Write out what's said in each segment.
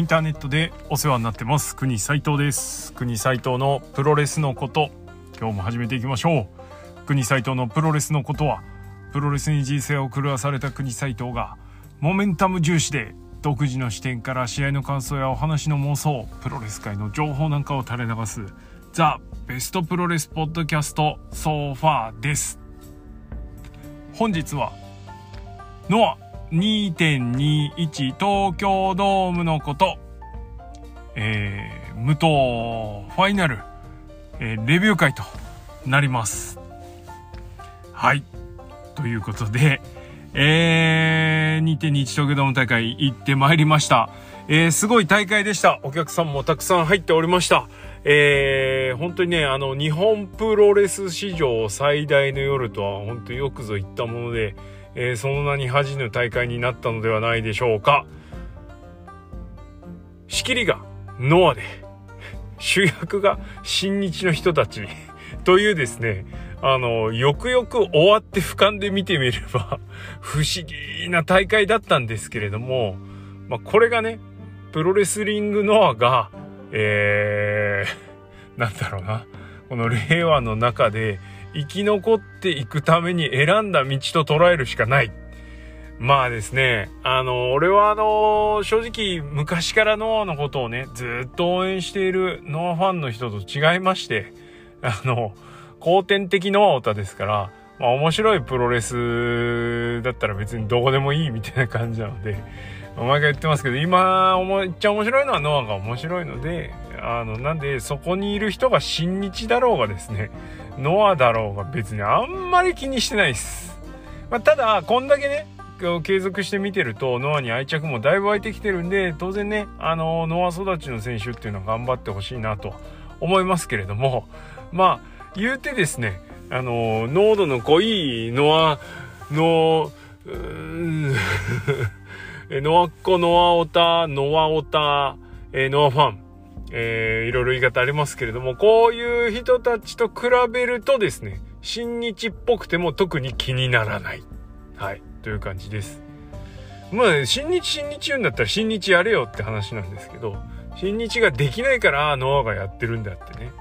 インターネットでお世話になってます。国斉藤です。国斉藤のプロレスのこと今日も始めていきましょう。国斉藤のプロレスのことはプロレスに人生を狂わされた国斉藤がモメンタム重視で独自の視点から試合の感想やお話の妄想プロレス界の情報なんかを垂れ流すザ・ベストプロレスポッドキャストソファーです。本日はノア2.21東京ドームのこと、えー、無糖ファイナル、えー、レビュー会となります。はい。ということで、えー、2.21東京ドーム大会行ってまいりました。えー、すごい大会でした。お客さんもたくさん入っておりました。えー、本当にね、あの、日本プロレス史上最大の夜とは本当によくぞ言ったもので、えー、その名に恥じぬ大会になったのではないでしょうか。仕切りがノアで 主役が新日の人たち というですねあのよくよく終わって俯瞰で見てみれば 不思議な大会だったんですけれども、まあ、これがねプロレスリングノアがえー、なんだろうなこの令和の中で生き残っていくために選んだ道と捉えるしかない。まあですね、あの、俺はあの、正直昔からノアのことをね、ずっと応援しているノアファンの人と違いまして、あの、後天的ノアオタですから、まあ面白いプロレスだったら別にどこでもいいみたいな感じなので、毎回言ってますけど、今、めっちゃ面白いのはノアが面白いので、あの、なんで、そこにいる人が新日だろうがですね、ノアだろうが別にあんまり気にしてないです。まあ、ただ、こんだけね、継続して見てると、ノアに愛着もだいぶ湧いてきてるんで、当然ね、あの、ノア育ちの選手っていうのは頑張ってほしいなと思いますけれども、まあ、言うてですね、あの、濃度の濃いノアの、ノアっ子、ノアオタ、ノアオタ、えノアファン、えー、いろいろ言い方ありますけれども、こういう人たちと比べるとですね、新日っぽくても特に気にならない。はい、という感じです。まあ、新日新日言うんだったら新日やれよって話なんですけど、新日ができないからノアがやってるんだってね。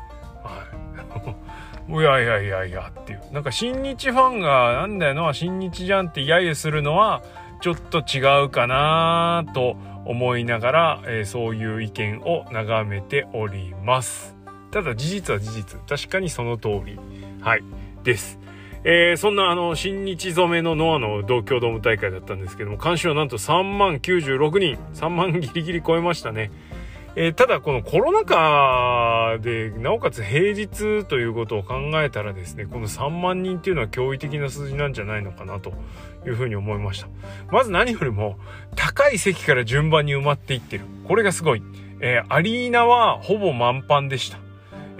はい。いやいやいやいやっていう。なんか新日ファンがなんだよノア新日じゃんって揶揄するのはちょっと違うかなと思いながら、えー、そういう意見を眺めております。ただ事実は事実。確かにその通り。はい。です。えー、そんなあの、新日染めのノアの同郷ドーム大会だったんですけども、監視はなんと3万96人、3万ギリギリ超えましたね。えー、ただこのコロナ禍でなおかつ平日ということを考えたらですねこの3万人っていうのは驚異的な数字なんじゃないのかなというふうに思いました。まず何よりも高い席から順番に埋まっていってる。これがすごい、えー、アリーナはほぼ満帆でした。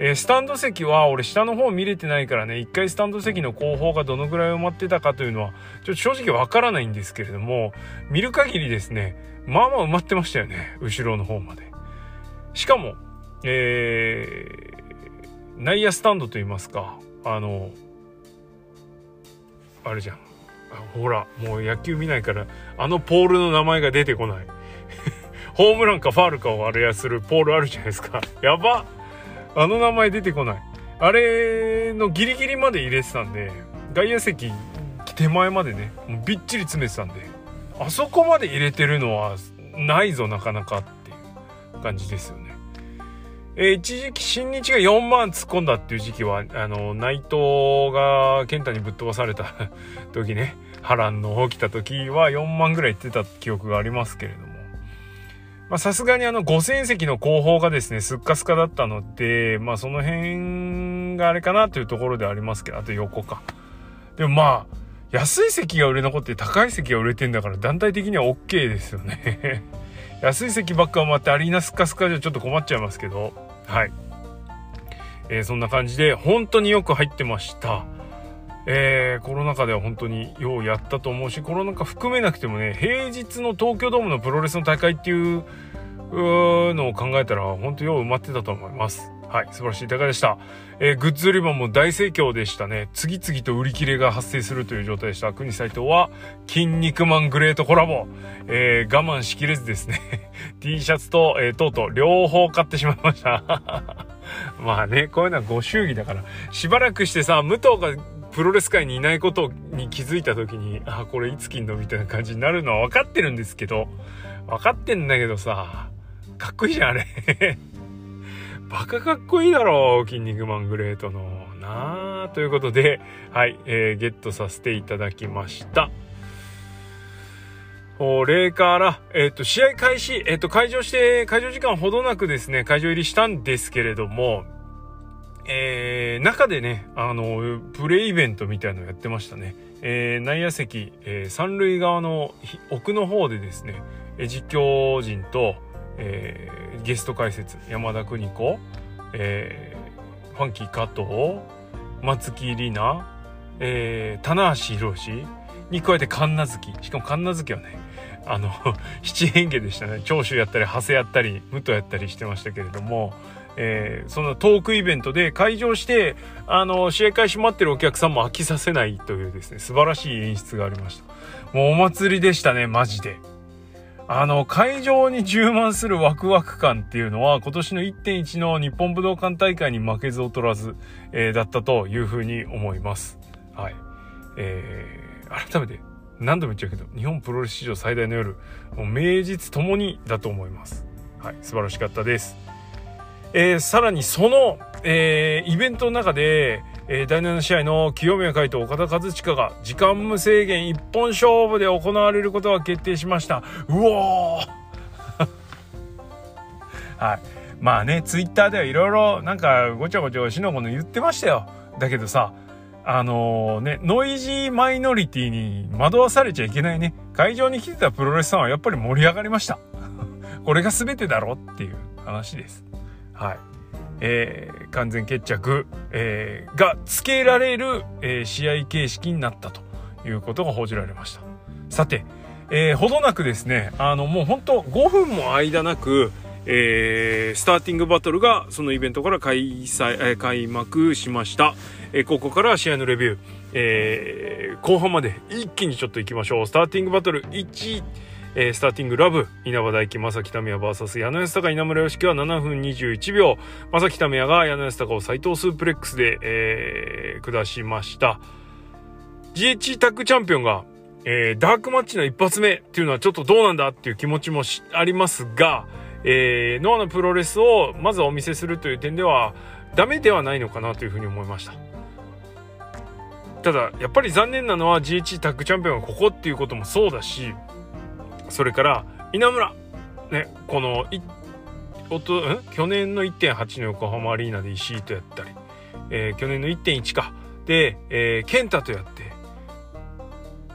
えー、スタンド席は俺下の方見れてないからね、一回スタンド席の後方がどのぐらい埋まってたかというのは、ちょっと正直わからないんですけれども、見る限りですね、まあまあ埋まってましたよね、後ろの方まで。しかも、えー、内野スタンドといいますか、あの、あれじゃん。ほら、もう野球見ないから、あのポールの名前が出てこない。ホームランかファールかをあれやするポールあるじゃないですか。やばあの名前出てこない。あれのギリギリまで入れてたんで、外野席手前までね、もうびっちり詰めてたんで、あそこまで入れてるのはないぞ、なかなか感じですよね。えー、一時期新日が4万突っ込んだっていう時期はあの内藤が健太にぶっ飛ばされた 時ね波乱の起きた時は4万ぐらい行ってた記憶がありますけれども。まさすがにあの5000席の後方がですねすっかすかだったのでまあその辺があれかなというところではありますけどあと横か。でもまあ安い席が売れ残って高い席が売れてんだから団体的には OK ですよね。安い席ばっか埋まってアリーナスカスカじゃちょっと困っちゃいますけど、はい。えー、そんな感じで、本当によく入ってました。えー、コロナ禍では本当にようやったと思うし、コロナ禍含めなくてもね、平日の東京ドームのプロレスの大会っていうのを考えたら、本当よう埋まってたと思います。はい、素晴らしい高でした。えー、グッズ売り場も大盛況でしたね。次々と売り切れが発生するという状態でした。国斎藤は、筋肉マングレートコラボ。えー、我慢しきれずですね、T シャツと、えー、とうとう両方買ってしまいました。まあね、こういうのはご祝儀だから、しばらくしてさ、武藤がプロレス界にいないことに気づいた時に、あ、これいつ切んのみたいな感じになるのは分かってるんですけど、分かってんだけどさ、かっこいいじゃん、あれバカかっこいいだろう、筋肉マングレートの。なあということで、はい、えー、ゲットさせていただきました。これから、えっ、ー、と、試合開始、えっ、ー、と、会場して、会場時間ほどなくですね、会場入りしたんですけれども、えー、中でね、あの、プレイイベントみたいのやってましたね。えー、内野席、えー、三塁側の奥の方でですね、実況陣と、えー、ゲスト解説山田邦子、えー、ファンキー加藤松木里奈、えー、棚橋宏に加えて神奈月しかも神奈月はねあの 七変化でしたね長州やったり長谷やったり武藤やったりしてましたけれども、えー、そのトークイベントで会場してあの試合開始待ってるお客さんも飽きさせないというですね素晴らしい演出がありましたもうお祭りでしたねマジで。あの、会場に充満するワクワク感っていうのは、今年の1.1の日本武道館大会に負けず劣らず、えー、だったというふうに思います。はい。えー、改めて、何度も言っちゃうけど、日本プロレス史上最大の夜、もう名実ともにだと思います。はい、素晴らしかったです。えー、さらにその、えー、イベントの中で、えー、第7試合の清宮海斗岡田和親が時間無制限一本勝負で行われることが決定しました。うお はい。まあねツイッターではいろいろなんかごちゃごちゃしのこの言ってましたよ。だけどさあのー、ねノイジーマイノリティに惑わされちゃいけないね。会場に来てたプロレスさんはやっぱり盛り上がりました。これが全てだろっていう話です。はい。えー、完全決着、えー、がつけられる、えー、試合形式になったということが報じられました。さて、えー、ほどなくですね、あの、もう本当5分も間なく、えー、スターティングバトルがそのイベントから開催、えー、開幕しました。えー、ここから試合のレビュー、えー、後半まで一気にちょっと行きましょう。スターティングバトル1、えー、スターティングラブ、稲葉大輝、正木民也 VS 矢野安隆、稲村良樹は7分21秒、正木民也が矢野安隆を斎藤スープレックスで、えー、下しました。GH タッグチャンピオンが、えー、ダークマッチの一発目っていうのはちょっとどうなんだっていう気持ちもありますが、えー、ノアのプロレスをまずはお見せするという点では、ダメではないのかなというふうに思いました。ただ、やっぱり残念なのは GH タッグチャンピオンがここっていうこともそうだし、それから稲村。ねこのいおとん？去年の1.8の横浜アリーナで石井とやったり、えー、去年の1.1か。で、えー、健太とやって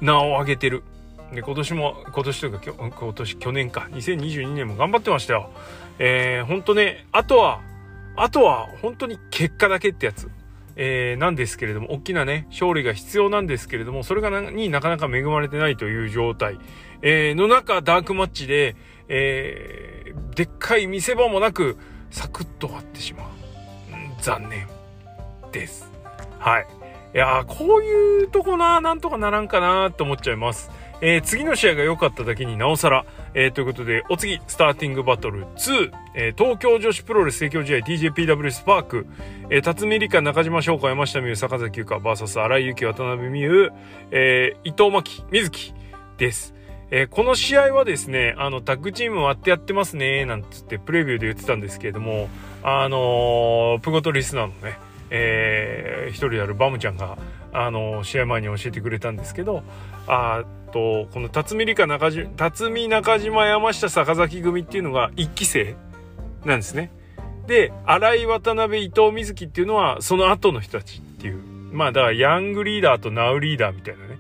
名を上げてる。で今年も今年というか今年去年か。2022年も頑張ってましたよ。えー、ほんとねあとはあとは本当に結果だけってやつ。えー、なんですけれども、大きなね、勝利が必要なんですけれども、それがなになかなか恵まれてないという状態。えー、の中、ダークマッチで、えー、でっかい見せ場もなく、サクッと終わってしまう。残念。です。はい。いや、こういうとこな、なんとかならんかなと思っちゃいます。えー、次の試合が良かっただけになおさら、えー、ということで、お次、スターティングバトル2、えー、東京女子プロレス盛況試合 TJPW スパーク、えー、辰巳理香、中島翔子、山下美優、坂崎優香、VS 荒井由紀、渡辺美優、えー、伊藤真希、水木です。えー、この試合はですね、あの、タッグチーム割ってやってますね、なんつってプレビューで言ってたんですけれども、あのー、プゴトリスナーのね、えー、一人であるバムちゃんが、あのー、試合前に教えてくれたんですけど、あと、この辰巳理香中、辰巳中島山下坂崎組っていうのが一期生なんですね。で、荒井渡辺伊藤瑞希っていうのはその後の人たちっていう。まあだからヤングリーダーとナウリーダーみたいなね。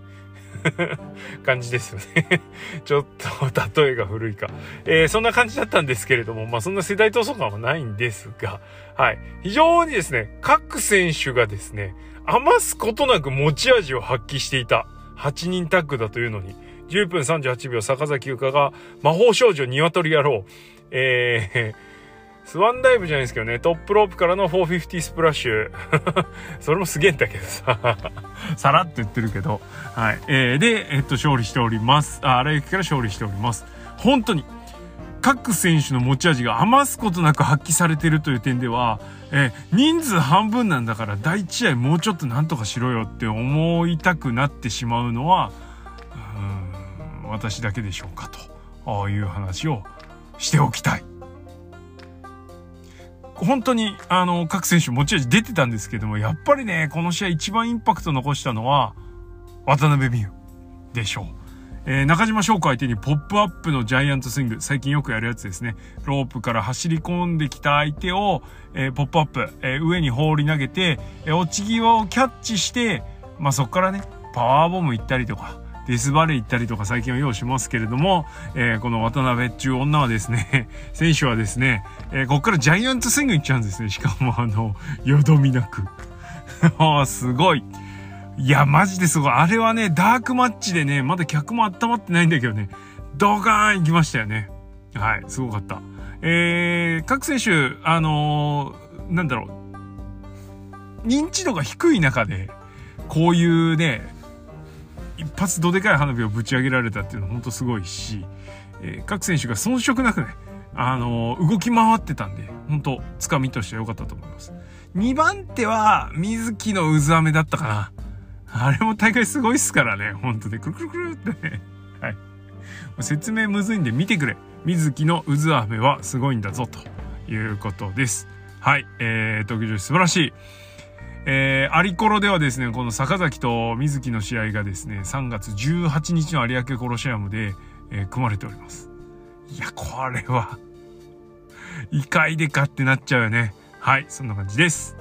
感じですよね ちょっと例えが古いか。えー、そんな感じだったんですけれども、まあそんな世代闘争感はないんですが、はい。非常にですね、各選手がですね、余すことなく持ち味を発揮していた8人タッグだというのに、10分38秒坂崎優香が魔法少女鶏野郎、えー、スワンダイブじゃないですけどね、トップロープからの450スプラッシュ。それもすげえんだけどさ。さらっと言ってるけど。はい。えー、で、えっと、勝利しております。あ、荒井から勝利しております。本当に、各選手の持ち味が余すことなく発揮されてるという点では、えー、人数半分なんだから第1試合もうちょっとなんとかしろよって思いたくなってしまうのは、うん、私だけでしょうかという話をしておきたい。本当に、あの、各選手持ち味出てたんですけども、やっぱりね、この試合一番インパクト残したのは、渡辺美優でしょう。えー、中島翔子相手にポップアップのジャイアントスイング、最近よくやるやつですね。ロープから走り込んできた相手を、えー、ポップアップ、えー、上に放り投げて、え落ち際をキャッチして、まあ、そこからね、パワーボム行ったりとか、デスバレー行ったりとか最近は用意しますけれども、えー、この渡辺っていう女はですね、選手はですね、えー、ここからジャイアントスイング行っちゃうんですね。しかもあの、よどみなく。あすごい。いや、マジですごい。あれはね、ダークマッチでね、まだ客も温まってないんだけどね、ドカーン行きましたよね。はい、すごかった。えー、各選手、あのー、なんだろう、認知度が低い中で、こういうね、一発どでかい花火をぶち上げられたっていうのは本当すごいし、えー、各選手が遜色なくね、あの、動き回ってたんで、本当つかみとしては良かったと思います。2番手は、水木の渦飴だったかな。あれも大会すごいっすからね、本当で、くるくるくるってね。はい。説明むずいんで見てくれ。水木の渦飴はすごいんだぞ、ということです。はい。えー、東京女子素晴らしい。えー、アリコロではですね、この坂崎と水木の試合がですね、3月18日の有明コロシアムで、えー、組まれております。いや、これは、異界でかってなっちゃうよね。はい、そんな感じです。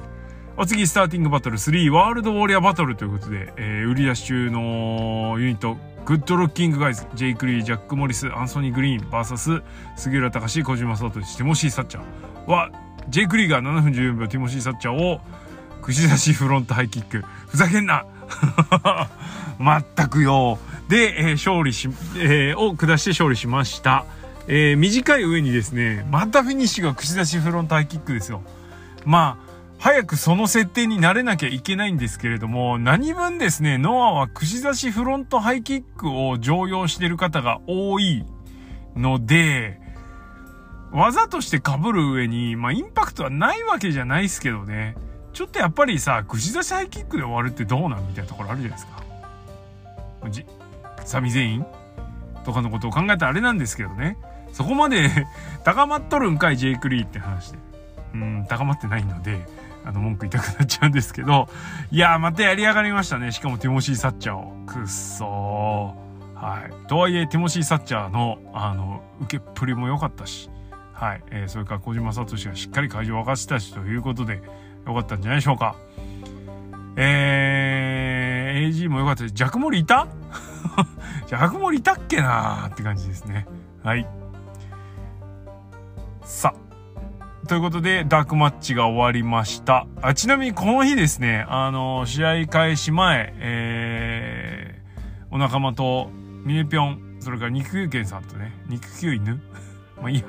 お次、スターティングバトル3、ワールドウォリアバトルということで、えー、売り出し中のユニット、グッドルッキングガイズ、ジェイクリー、ジャック・モリス、アンソニー・グリーン、バーサス、杉浦貴、小島聡、ティモシー・サッチャーは、ジェイクリーが7分14秒、ティモシー・サッチャーを、串刺しフロントハイキック。ふざけんなまったくよ。で、えー、勝利し、えー、を下して勝利しました。えー、短い上にですね、またフィニッシュが串刺しフロントハイキックですよ。まあ、早くその設定になれなきゃいけないんですけれども、何分ですね、ノアは串刺しフロントハイキックを常用してる方が多いので、技として被る上に、まあインパクトはないわけじゃないですけどね。ちょっとやっぱりさ、串刺しハイキックで終わるってどうなんみたいなところあるじゃないですか。じ、サミ全員とかのことを考えたらあれなんですけどね。そこまで 高まっとるんかい、ジェイク・リーって話で。うん、高まってないので、あの、文句言いたくなっちゃうんですけど、いやー、またやり上がりましたね。しかもティモシー・サッチャーを。くっそー。はい。とはいえ、ティモシー・サッチャーの、あの、受けっぷりも良かったし、はい。えー、それから小島聡がしっかり会場を沸かせたしということで、よかったんじゃないでしょうか。えー、AG も良かったです。ジャクモリいた？ジャクモリいたっけなーって感じですね。はい。さということで、ダークマッチが終わりました。あちなみにこの日ですね、あの、試合開始前、えー、お仲間と、ミネピョン、それから肉球犬さんとね、肉球犬？まあいいや。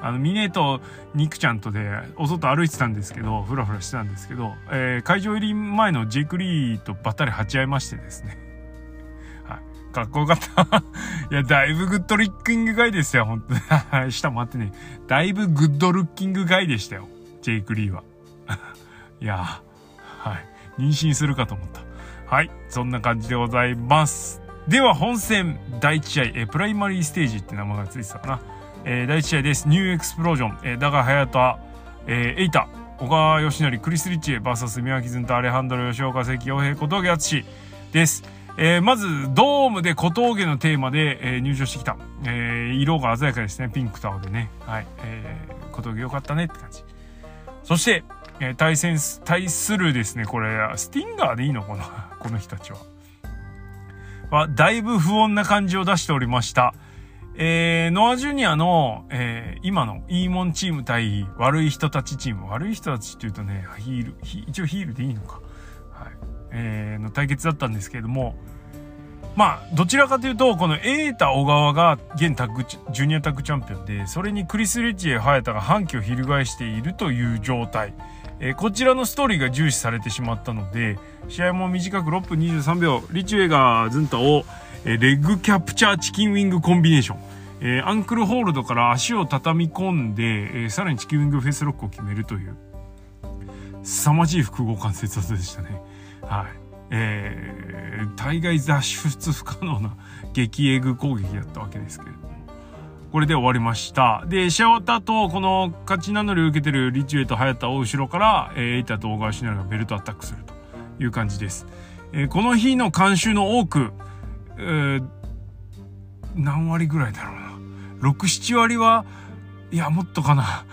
あの、ミネとニクちゃんとで、お外歩いてたんですけど、ふらふらしてたんですけど、えー、会場入り前のジェイク・リーとばったり鉢合いましてですね。かっこよかった いや、だいぶグッドルッキングガイでしたよ、本当に。下回ってね。だいぶグッドルッキングガイでしたよ。ジェイク・リーは。いやはい。妊娠するかと思った。はい。そんな感じでございます。では本戦第1試合、えプライマリーステージって名前がついてたかな。えー、第1試合です。ニューエクスプロージョン、えー、ダガ・ハヤタ、えー、エイタ、小川義則、クリス・リッチェ VS 宮城ズンとアレハンドロ、吉岡関、洋平、小峠敦です。えー、まず、ドームで小峠のテーマで、えー、入場してきた。えー、色が鮮やかですね。ピンクと青でね。はい。えー、小峠よかったねって感じ。そして、えー、対戦、対するですね、これ、スティンガーでいいのかな？この人たちは。は、だいぶ不穏な感じを出しておりました。えー、ノアジュニアの、えー、今のイーモンチーム対悪い人たちチーム、悪い人たちって言うとね、ヒール、一応ヒールでいいのか。はい。えー、の対決だったんですけれども、まあ、どちらかというと、この瑛太小川が現タッグ、ジュニアタッグチャンピオンで、それにクリス・レッジエ・ハヤタが反旗を翻しているという状態。えー、こちらのストーリーが重視されてしまったので、試合も短く6分23秒、リッジウェイが純太を、えー、レッグキャプチャーチキンウィングコンビネーション。えー、アンクルホールドから足を畳み込んで、えー、さらにチキンウィングフェイスロックを決めるという、凄まじい複合関節技でしたね。はい。えー、大概脱出不可能な激エグ攻撃だったわけですけれども。これで終わりました。で、試合終わった後、この勝ち名乗りを受けてるリッジウェイと HAYATA を後ろから、えー、エイタと小川シナルがベルトアタックするという感じです。えー、この日の監修の多く、えー、何割ぐらいだろうな。6、7割は、いや、もっとかな。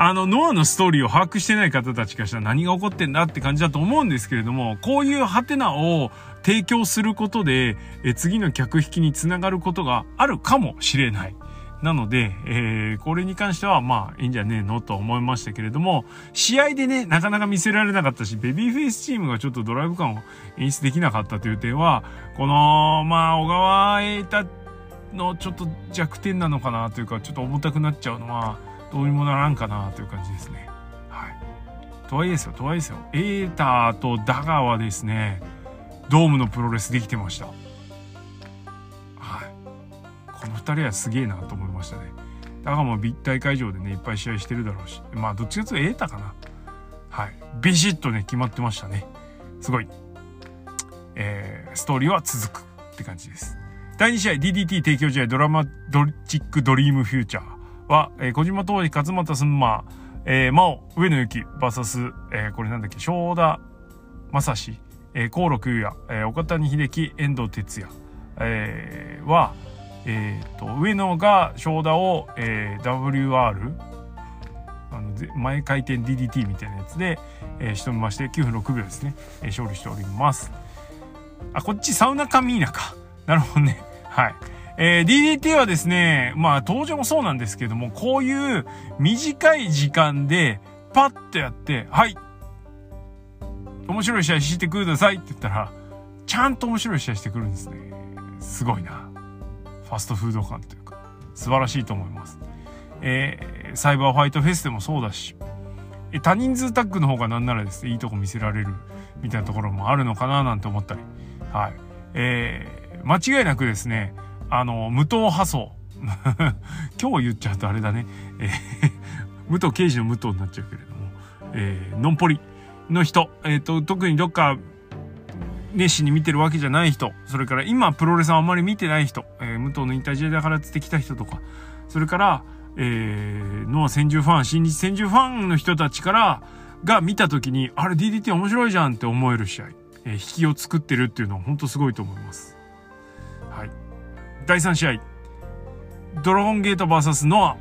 あの、ノアのストーリーを把握してない方たちからしたら何が起こってんだって感じだと思うんですけれども、こういうハテナを提供することで、え次の客引きにつながることがあるかもしれない。なので、えー、これに関しては、まあ、いいんじゃねえのと思いましたけれども、試合でね、なかなか見せられなかったし、ベビーフェイスチームがちょっとドライブ感を演出できなかったという点は、この、まあ、小川瑛太のちょっと弱点なのかなというか、ちょっと重たくなっちゃうのは、どうにもならんかなという感じですね。はい。とはいえですよ、とはいえですよ。エーターとダガはですね、ドームのプロレスできてました。はい。この2人はすげえなと思いましたね。ダガも立体会場でね、いっぱい試合してるだろうし。まあ、どっちかというとエータかな。はい。ビシッとね、決まってましたね。すごい。えー、ストーリーは続くって感じです。第2試合 DDT 提供試合ドラマドリチックドリームフューチャー。は、えー、小島東司、勝俣すんま、えー、真央、上野由紀、バーサス、えー、これなんだっけ、正田正史、えー、河六優也、えー、岡谷秀樹、遠藤哲也、えー、は、えー、と、上野が正田を、えー、WR、あの前回転 DDT みたいなやつで、えー、仕留めまして9分6秒ですね、えー、勝利しております。あ、こっちサウナカミーナか。なるほどね。はい。えー、DDT はですね、まあ登場もそうなんですけども、こういう短い時間でパッとやって、はい、面白い試合してくださいって言ったら、ちゃんと面白い試合してくるんですね。すごいな。ファストフード感というか、素晴らしいと思います。えー、サイバーファイトフェスでもそうだし、え多人数タッグの方がなんならですね、いいとこ見せられるみたいなところもあるのかななんて思ったり、はい。えー、間違いなくですね、あの、無党派層。今日言っちゃうとあれだね。えー、武藤刑事の武藤になっちゃうけれども、えー、のんぽりの人、えっ、ー、と、特にどっか、熱心に見てるわけじゃない人、それから今プロレスあんまり見てない人、えー、武藤の引退試合だからつってきた人とか、それから、えー、ノア戦獣ファン、新日戦獣ファンの人たちから、が見た時に、あれ DDT 面白いじゃんって思える試合、えー、引きを作ってるっていうのは本当すごいと思います。第3試合、ドラゴンゲート VS ノア、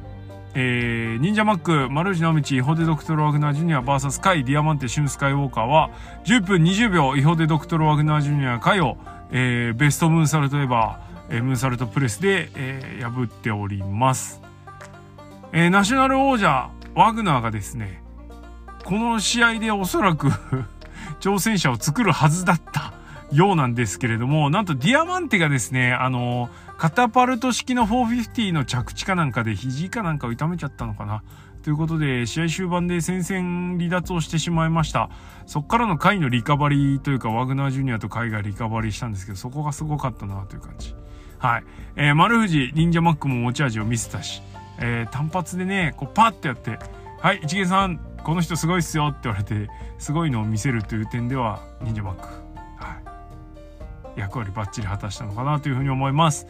えー、忍者マック、丸内直道、イホデドクトル・ワグナージュニア VS カイ、ディアマンテ、シュン・スカイウォーカーは、10分20秒、イホデドクトル・ワグナージュニア、カイを、えー、ベストムーンサルトエバー、えー、ムーンサルトプレスで、えー、破っております。えー、ナショナル王者、ワグナーがですね、この試合でおそらく 挑戦者を作るはずだったようなんですけれども、なんとディアマンテがですね、あのーカタパルト式の450の着地かなんかで肘かなんかを痛めちゃったのかな。ということで、試合終盤で戦線離脱をしてしまいました。そっからの回のリカバリーというか、ワグナージュニアと海がリカバリーしたんですけど、そこがすごかったなという感じ。はい。えー、丸藤、忍者マックも持ち味を見せたし、えー、単発でね、こうパッてやって、はい、一元さん、この人すごいっすよって言われて、すごいのを見せるという点では、忍者マック。役割バッチリ果たしたのかなというふうに思います。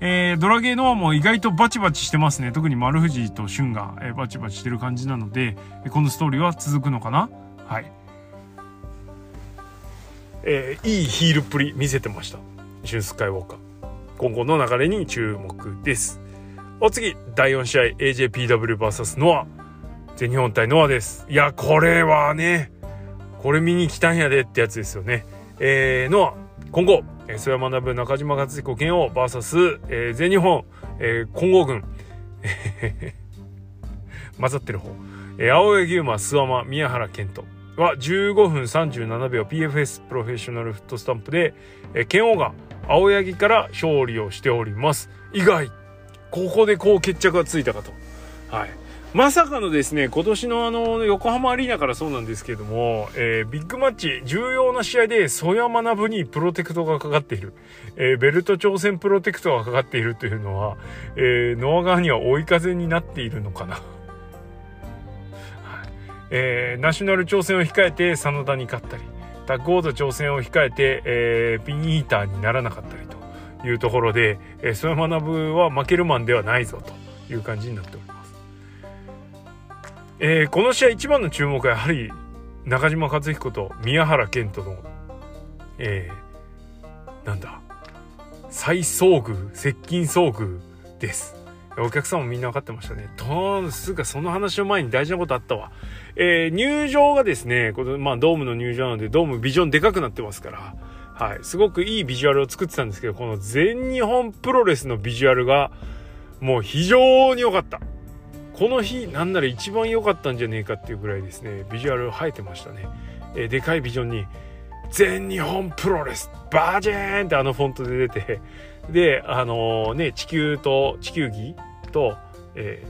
えー、ドラゲーノアも意外とバチバチしてますね。特に丸藤と俊が、えー、バチバチしてる感じなので、このストーリーは続くのかな？はい。えー、いいヒールっぷり見せてました。俊スカイウォーカー。今後の流れに注目です。お次、第4試合 AJPWVS ノア。全日本対ノアです。いや、これはね、これ見に来たんやでってやつですよね。えー、ノア、今後、諏訪学中島勝彦剣王 VS、えー、全日本、えー、混合軍、混ざってる方、えー、青柳馬、諏訪間、宮原健人は15分37秒 PFS プロフェッショナルフットスタンプで、えー、剣王が青柳から勝利をしております。意外ここでこう決着がついたかと。はい。まさかのですね、今年のあの、横浜アリーナからそうなんですけれども、えー、ビッグマッチ、重要な試合で、曽山学にプロテクトがかかっている、えー、ベルト挑戦プロテクトがかかっているというのは、えー、ノア側には追い風になっているのかな。えー、ナショナル挑戦を控えて、真田に勝ったり、タッグオート挑戦を控えて、えー、ピンイーターにならなかったりというところで、えー、曽山学は負けるマンではないぞという感じになっております。えー、この試合一番の注目はやはり中島克彦と宮原健人の、えー、なんだ再遭遇接近遭遇ですお客さんもみんな分かってましたね。とんすがその話の前に大事なことあったわ。えー、入場がですね、このまあドームの入場なので、ドームビジョンでかくなってますから、はい、すごくいいビジュアルを作ってたんですけど、この全日本プロレスのビジュアルが、もう非常に良かった。この日なんなら一番良かったんじゃねえかっていうぐらいですねビジュアル生えてましたね、えー、でかいビジョンに「全日本プロレスバージェーン!」ってあのフォントで出てであのー、ね地球と地球儀と、え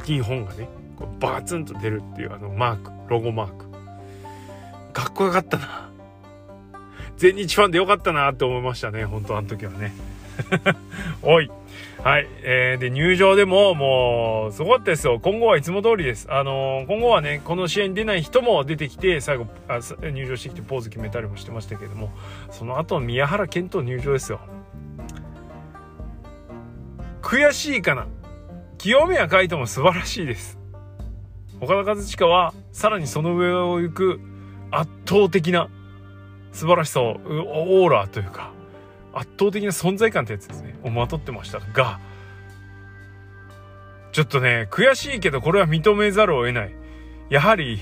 ー、日本がねこうバツンと出るっていうあのマークロゴマーク。かっこよかったな。全日ファンでよかったなって思いましたね本当あの時はね。おい。はい。えー、で、入場でももう、すごかったですよ。今後はいつも通りです。あのー、今後はね、この試合に出ない人も出てきて、最後、あ入場してきてポーズ決めたりもしてましたけれども、その後、宮原健人入場ですよ。悔しいかな？清宮海斗も素晴らしいです。岡田和親は、さらにその上を行く圧倒的な素晴らしさを、オーラというか、圧倒的な存在感ってやつですね。をまとってましたが。ちょっとね悔しいけどこれは認めざるを得ない。やはり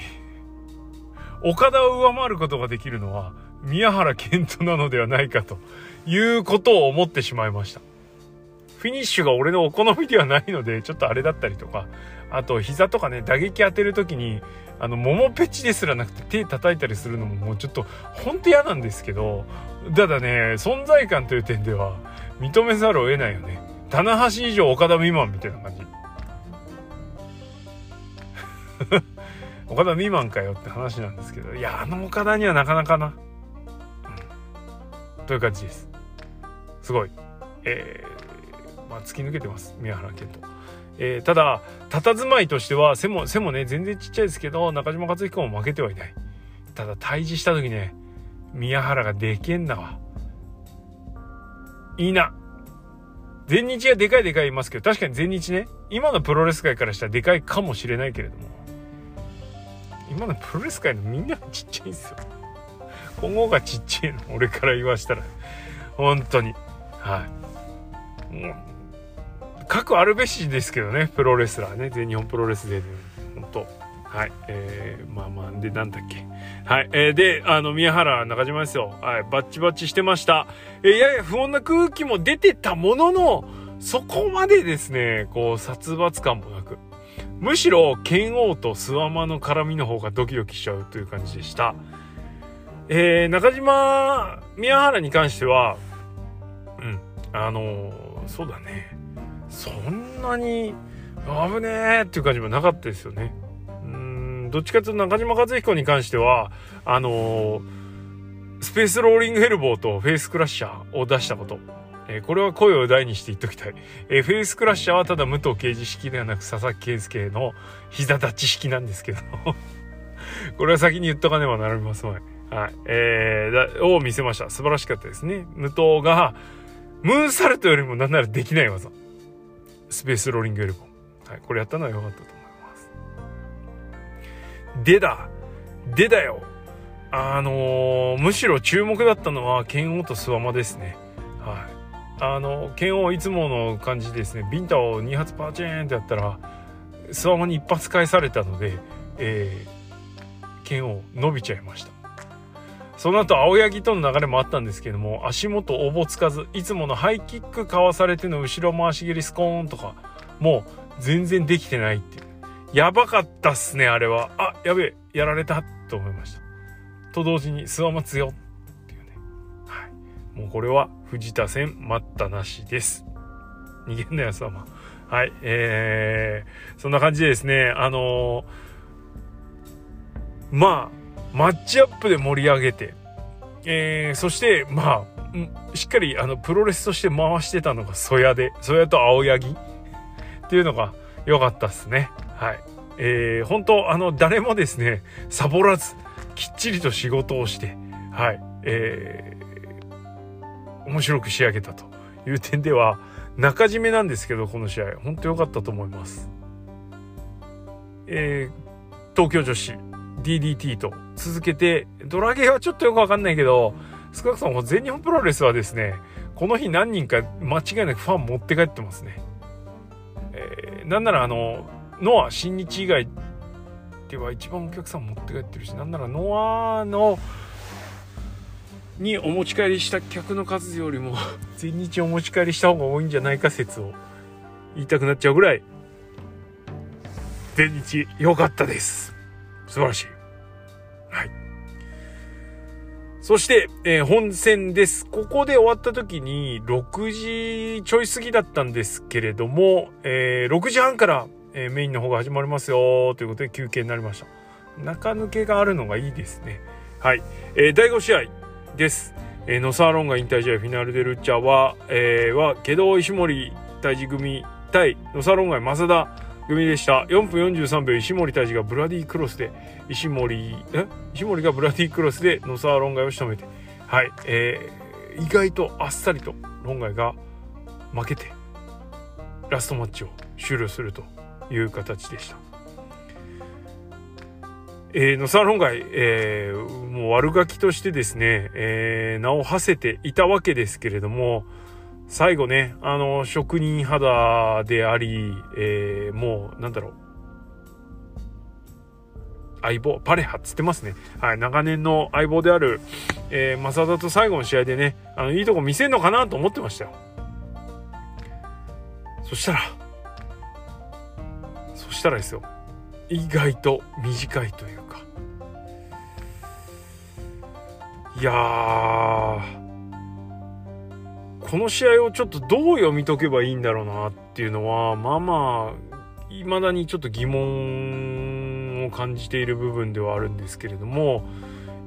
岡田を上回ることができるのは宮原健人なのではないかと。いうことを思ってしまいました。フィニッシュが俺のお好みではないのでちょっとあれだったりとか。あと膝とかね打撃当てる時にあの桃ペチですらなくて手叩いたりするのももうちょっとほんと嫌なんですけどただね存在感という点では認めざるを得ないよね。棚橋以上岡田未満みたいな感じ。岡田未満かよって話なんですけどいやあの岡田にはなかなかな、うん、という感じです。すごい。えー、まあ突き抜けてます。宮原健人。えー、ただ佇まいとしては背も背もね全然ちっちゃいですけど中島克彦も負けてはいない。ただ対峙した時ね宮原がでけんだわ。いいな。全日がでかいでかいいますけど確かに全日ね。今のプロレス界からしたらでかいかもしれないけれども。今のプロレス界のみんながちっちゃいんですよ。今後がちっちゃいの俺から言わしたら。本当に。はい。もうくあるべしですけどねプロレスラーね。全日本プロレスで。本当。はい。えー、まあまあでなんだっけ。はい。えー、であの宮原中島ですよ。はい。バッチバチしてました。えー、やや不穏な空気も出てたもののそこまでですねこう殺伐感もなく。むしろ剣王と諏訪間の絡みの方がドキドキしちゃうという感じでした。えー、中島宮原に関してはうん。あのー、そうだね。そんなに危ねえっていう感じもなかったですよね。どっちかというと中島和彦に関してはあのー、スペースローリングエルボーとフェイスクラッシャーを出したこと。えー、これは声を大にして言っときたい。えー、フェイスクラッシャーはただ武藤刑事式ではなく佐々木健介の膝立ち式なんですけど これは先に言っとかねばなりません。はい。えー、を見せました。素晴らしかったですね。武藤が、ムーンサルトよりもなんならできない技。スペースローリングエルボン。はい、これやったのは良かったと思。でだでだよあのー、むしろ注目だったのは剣王とスワマですね。はい。あの、剣王いつもの感じですね。ビンタを2発パチーンってやったら、スワマに1発返されたので、えー、剣王伸びちゃいました。その後青柳との流れもあったんですけども足元おぼつかずいつものハイキックかわされての後ろ回し蹴りスコーンとかもう全然できてないっていうやばかったっすねあれは。あやべえやられたと思いました。と同時に諏訪松よ。っていうね。はい。もうこれは藤田戦待ったなしです。逃げんなよ諏訪間はいえー、そんな感じでですねあのー、まあマッチアップで盛り上げてえー、そしてまあしっかりあのプロレスとして回してたのが曽谷で曽谷と青柳っていうのが良かったですね。はい。えー、本当あの誰もですねサボらずきっちりと仕事をしてはい。えー、面白く仕上げたという点では中締めなんですけどこの試合。本当良かったと思います。えー、東京女子 DDT と続けて、ドラゲーはちょっとよくわかんないけど、少なくとも全日本プロレスはですね、この日何人か間違いなくファン持って帰ってますね。えー、なんならあの、ノア新日以外では一番お客さん持って帰ってるし、なんならノアの、にお持ち帰りした客の数よりも 全日お持ち帰りした方が多いんじゃないか説を言いたくなっちゃうぐらい全日良かったです素晴らしい。そして、えー、本戦です。ここで終わった時に6時ちょい過ぎだったんですけれども、えー、6時半から、えー、メインの方が始まりますよということで休憩になりました。中抜けがあるのがいいですね。はい。えー、第5試合です。えー、ノサーロンが引退試合フィナルデルッチャーは、えー、は、下道石森大治組対ノサーロンガイ増田組でした。4分43秒石森大治がブラディクロスで石森、え？石森がブラディクロスで野沢論外を仕留めて、はい、えー、意外とあっさりと論外が負けて、ラストマッチを終了するという形でした。えー、野沢論外、えー、もう悪ガキとしてですね、えー、名を馳せていたわけですけれども、最後ね、あの、職人肌であり、えー、もう、なんだろう。相棒、パレハっつってますね。はい、長年の相棒である、えー、正田と最後の試合でね、あの、いいとこ見せんのかなと思ってましたよ。そしたら、そしたらですよ。意外と短いというか。いや、この試合をちょっとどう読み解けばいいんだろうなっていうのはまあまあいまだにちょっと疑問を感じている部分ではあるんですけれども、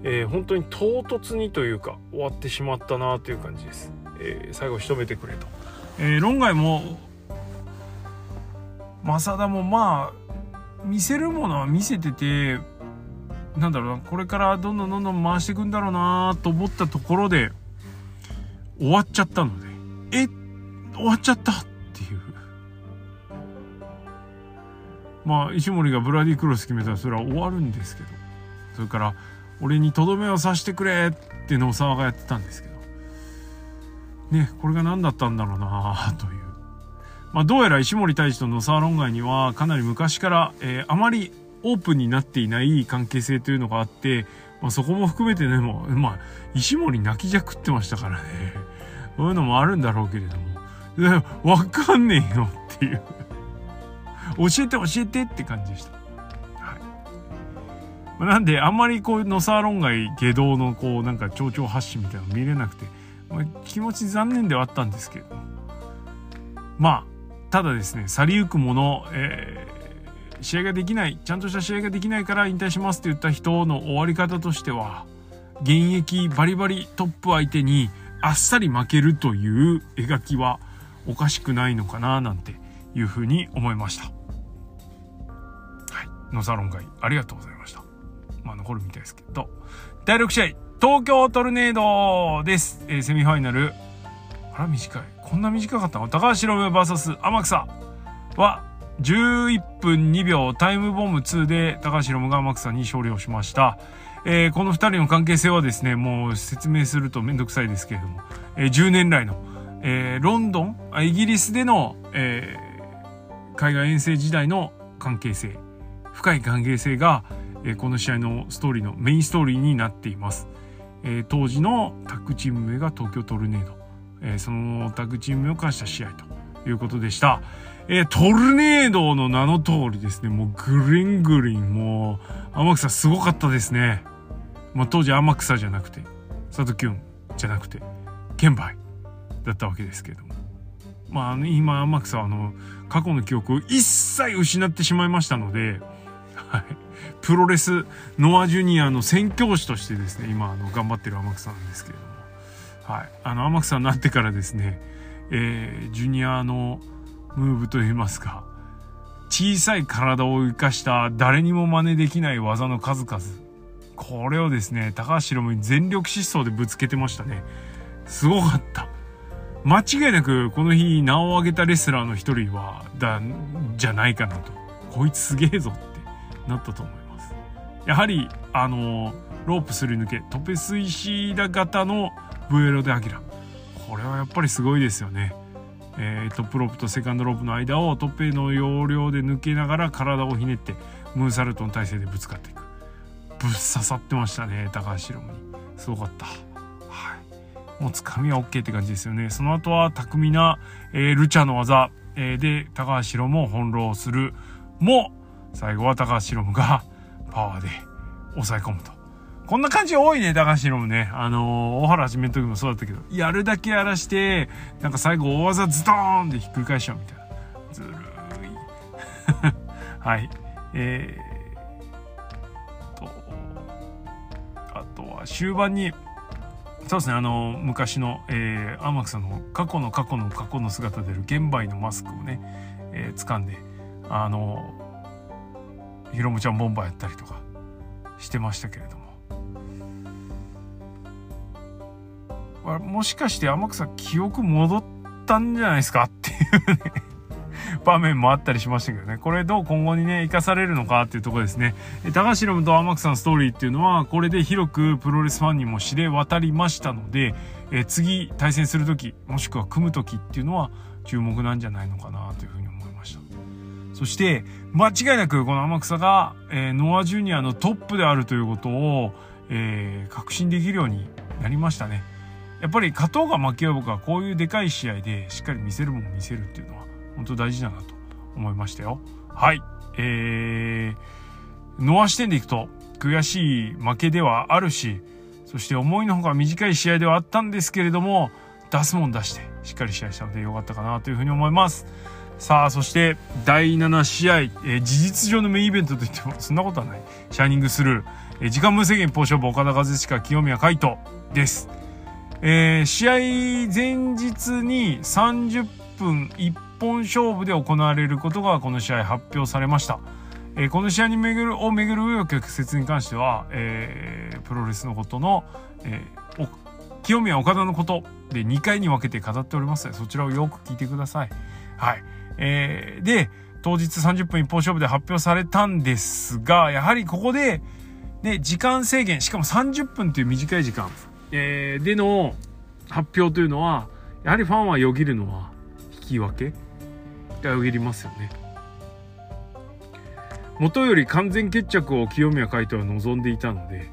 えー、本当に唐突にというか終わってしまったなという感じです、えー、最後仕留めてくれと、えー、論外も正田もまあ見せるものは見せててなんだろうなこれからどんどんどんどん回していくんだろうなと思ったところで終わっちゃったので、え、終わっちゃった？っていう。まあ、石森がブラディクロス決めたらそれは終わるんですけど、それから、俺にとどめを刺してくれって野沢がやってたんですけど、ね、これが何だったんだろうなという。まあ、どうやら石森大治と野沢論外にはかなり昔から、えー、あまりオープンになっていない関係性というのがあって、まあ、そこも含めてね、もう、まあ、石森泣きじゃくってましたからね。そういうのもあるんだろうけれども。わかんねえよっていう教えて教えてって感じでした。はい。なんで、あんまりこう、ノサーロン街下道のこう、なんか蝶々発信みたいなの見れなくて、まあ、気持ち残念ではあったんですけれども。まあ、ただですね、去りゆくもの、えー、試合ができない、ちゃんとした試合ができないから引退しますって言った人の終わり方としては、現役バリバリトップ相手にあっさり負けるという描きはおかしくないのかななんていうふうに思いました。はい。のサロン会ありがとうございました。まあ残るみたいですけど。第6試合、東京トルネードです。えー、セミファイナル。あら短い。こんな短かったの？高橋ロ VS 天草は11分2秒タイムボム2で高橋ロムが天草に勝利をしました。えー、この2人の関係性はですね、もう説明するとめんどくさいですけれども、えー、10年来の、えー、ロンドン、イギリスでの、え、海外遠征時代の関係性、深い関係性が、え、この試合のストーリーのメインストーリーになっています。え、当時のタッグチーム名が東京トルネード、え、そのタッグチーム名を冠した試合ということでした。えー、トルネードの名の通りですね、もうグリングリン、もう、天草すごかったですね。まあ、当時天草じゃなくて、佐藤キュンじゃなくて、剣梅だったわけですけれども。まあ、今、天草はあの、過去の記憶を一切失ってしまいましたので、はい。プロレスノアジュニアの宣教師としてですね、今、あの、頑張ってる天草なんですけれども。はい。あの、天草になってからですね、えー、ジュニアのムーブといいますか、小さい体を生かした誰にも真似できない技の数々。これをですね、高橋宏夢に全力疾走でぶつけてましたね。すごかった。間違いなくこの日名を挙げたレスラーの一人は、だ、じゃないかなと。こいつすげえぞってなったと思います。やはり、あの、ロープすり抜け、トペス石田型のブエロでアキラ。これはやっぱりすごいですよね。えー、トップロープとセカンドロープの間をトッペの要領で抜けながら体をひねってムーンサルトの体勢でぶつかっていく。ぶっ刺さってましたね、高橋宏夢に。すごかった。はいもうつかみは OK って感じですよね。その後は巧みな、えー、ルチャの技、えー、で、高橋ロも翻弄する。も、最後は高橋ロムがパワーで抑え込むと。こんな感じ多いね、高橋ロムね。あのー、大原始めの時もそうだったけど、やるだけやらして、なんか最後大技ズドーンでひっくり返しちゃうみたいな。ずるい。はい。えー、と、あとは終盤に、そうですねあの昔の、えー、天草の過去の過去の過去の姿でる現売のマスクをね、えー、掴んであのひろむちゃんボンバーやったりとかしてましたけれどももしかして天草記憶戻ったんじゃないですかっていうね 場面もあったりしましたけどね。これどう今後にね、活かされるのかっていうとこですね。高橋ロムと天草のストーリーっていうのは、これで広くプロレスファンにも知れ渡りましたので、え次対戦する時、もしくは組む時っていうのは注目なんじゃないのかなというふうに思いました。そして、間違いなくこの天草が、えー、ノアジュニアのトップであるということを、えー、確信できるようになりましたね。やっぱり勝とうが負けようがこういうでかい試合でしっかり見せるもん見せるっていうのは本当大事だなと思いましたよ。はい。えー、ノア視点でいくと悔しい負けではあるし、そして思いのほか短い試合ではあったんですけれども、出すもん出してしっかり試合したのでよかったかなというふうに思います。さあ、そして第7試合、えー、事実上のメインイベントといってもそんなことはない。シャイニングスルー、えー、時間無制限ポーション岡田和親清宮海斗です。えー、試合前日に30分1本勝負で行われることがこの試合発表されました。えー、この試合に巡るを巡る紆余曲折に関しては、えー、プロレスのことの、えー、清宮岡田のことで2回に分けて語っておりますのでそちらをよく聞いてください。はい。えー、で当日30分一本勝負で発表されたんですがやはりここで、ね、時間制限しかも30分という短い時間、えー、での発表というのはやはりファンはよぎるのは引き分けがよぎりますよね。元より完全決着を清宮海斗は望んでいたので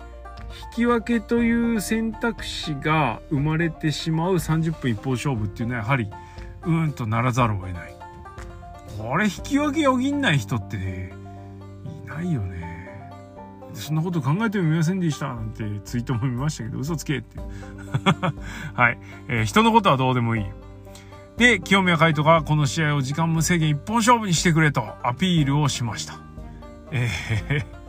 引き分けという選択肢が生まれてしまう30分一方勝負っていうのはやはりうーんとならざるを得ない。これ引き分けよぎんない人っていないよね。そんなこと考えてもみませんでしたなんてツイートも見ましたけど嘘つけって はい、えー、人のことはどうでもいい。で、清宮海斗がこの試合を時間無制限一本勝負にしてくれとアピールをしました。えー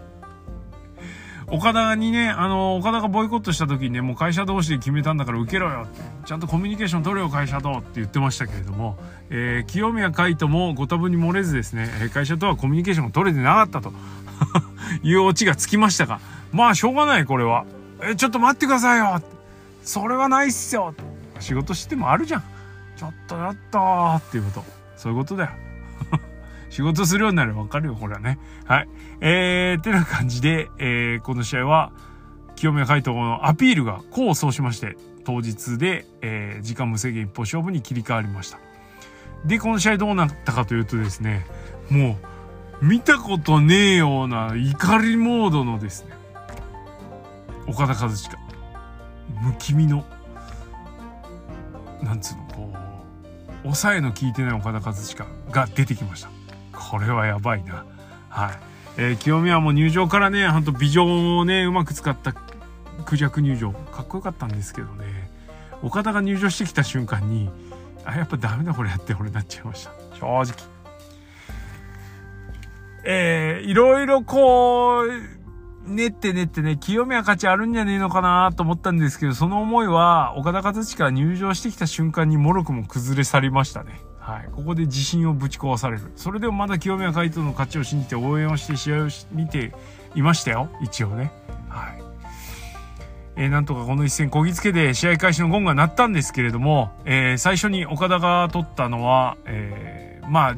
岡田にね、あの、岡田がボイコットした時にね、もう会社同士で決めたんだから受けろよ、ちゃんとコミュニケーション取れよ会社とって言ってましたけれども、えー、清宮海斗もご多分に漏れずですね、会社とはコミュニケーションが取れてなかったと いうオチがつきましたが、まあしょうがないこれは。え、ちょっと待ってくださいよそれはないっすよ仕事してもあるじゃん。ちょっとやったーっていうこと。そういうことだよ。仕事するようになればわかるよ、これはね。はい。えー、ってな感じで、えー、この試合は、清宮海斗のアピールが功を奏しまして、当日で、えー、時間無制限一歩勝負に切り替わりました。で、この試合どうなったかというとですね、もう、見たことねえような怒りモードのですね、岡田和親。不気味の、なんつうの、こう、抑えの効いてない岡田和親が出てきましたこれはやばいな。はい、えー、清宮も入場からねほんと美女をねうまく使ったクジャク入場。かっこよかったんですけどね。岡田が入場してきた瞬間にあやっぱダメだこれやって俺なっちゃいました。正直。えー、いろいろこう練って練ってね、清宮勝ちあるんじゃねえのかなと思ったんですけど、その思いは、岡田和親入場してきた瞬間にもろくも崩れ去りましたね。はい。ここで自信をぶち壊される。それでもまだ清宮海斗の勝ちを信じて応援をして試合を見ていましたよ。一応ね。はい。えー、なんとかこの一戦こぎつけで試合開始のゴンが鳴ったんですけれども、えー、最初に岡田が取ったのは、えー、まあ、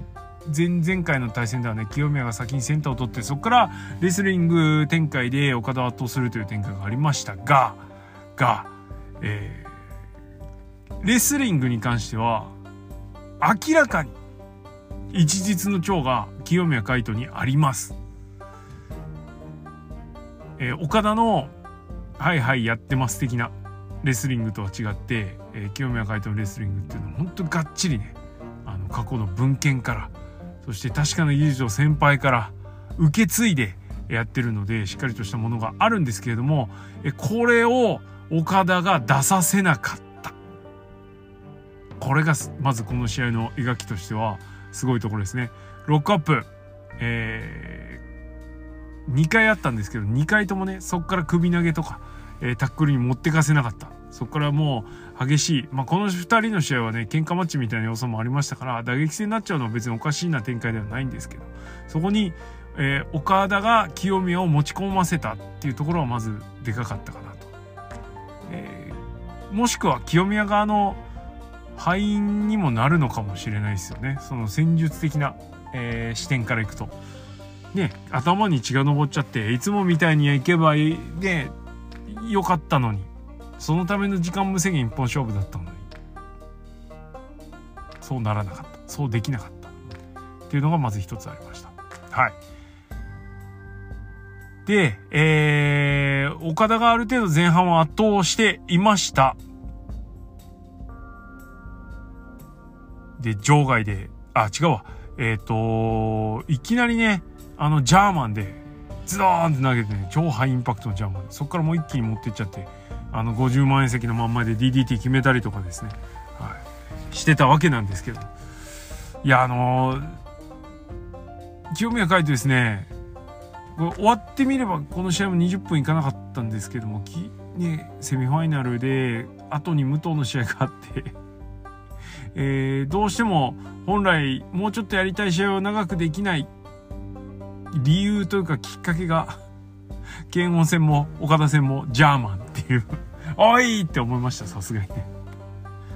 前々回の対戦ではね、清宮が先にセンターを取って、そこからレスリング展開で岡田を圧倒するという展開がありましたが、が、えー、レスリングに関しては、明らかに一日の長が清宮海斗にあります。えー、岡田のはいはいやってます的なレスリングとは違って、えー、清宮海斗のレスリングっていうのは本当がっちりねあの過去の文献からそして確かな技術を先輩から受け継いでやってるのでしっかりとしたものがあるんですけれどもえこれを岡田が出させなかったこれがまずこの試合の描きとしてはすごいところですね。ロックアップ。えー、2回あったんですけど2回ともねそこから首投げとか、えー、タックルに持ってかせなかった。そこからもう激しい、まあ、この2人の試合はね喧嘩マッチみたいな要素もありましたから打撃戦になっちゃうのは別におかしいな展開ではないんですけどそこに、えー、岡田が清宮を持ち込ませたっていうところはまずでかかったかなと、えー、もしくは清宮側の敗因にもなるのかもしれないですよね。その戦術的な、えー、視点からいくと。ね、頭に血が上っちゃっていつもみたいに行けばいいねよかったのにそのための時間無制限一本勝負だったのにそうならなかった。そうできなかった。っていうのがまず一つありました。はい。で、えー、岡田がある程度前半は圧倒していました。で場外で。あ違うわ。えっ、ー、といきなりねあのジャーマンでズドーンって投げてね超ハイインパクトのジャーマン。そこからもう一気に持ってっちゃってあの50万円席のまんまで DDT 決めたりとかですね、はい、してたわけなんですけど。いやあのー、清宮海斗ですね。終わってみればこの試合も20分いかなかったんですけどもき、ね、セミファイナルで後に武藤の試合があってえー、どうしても本来もうちょっとやりたい試合を長くできない理由というかきっかけが剣音戦も岡田戦もジャーマンっていう おいって思いました、さすがにね。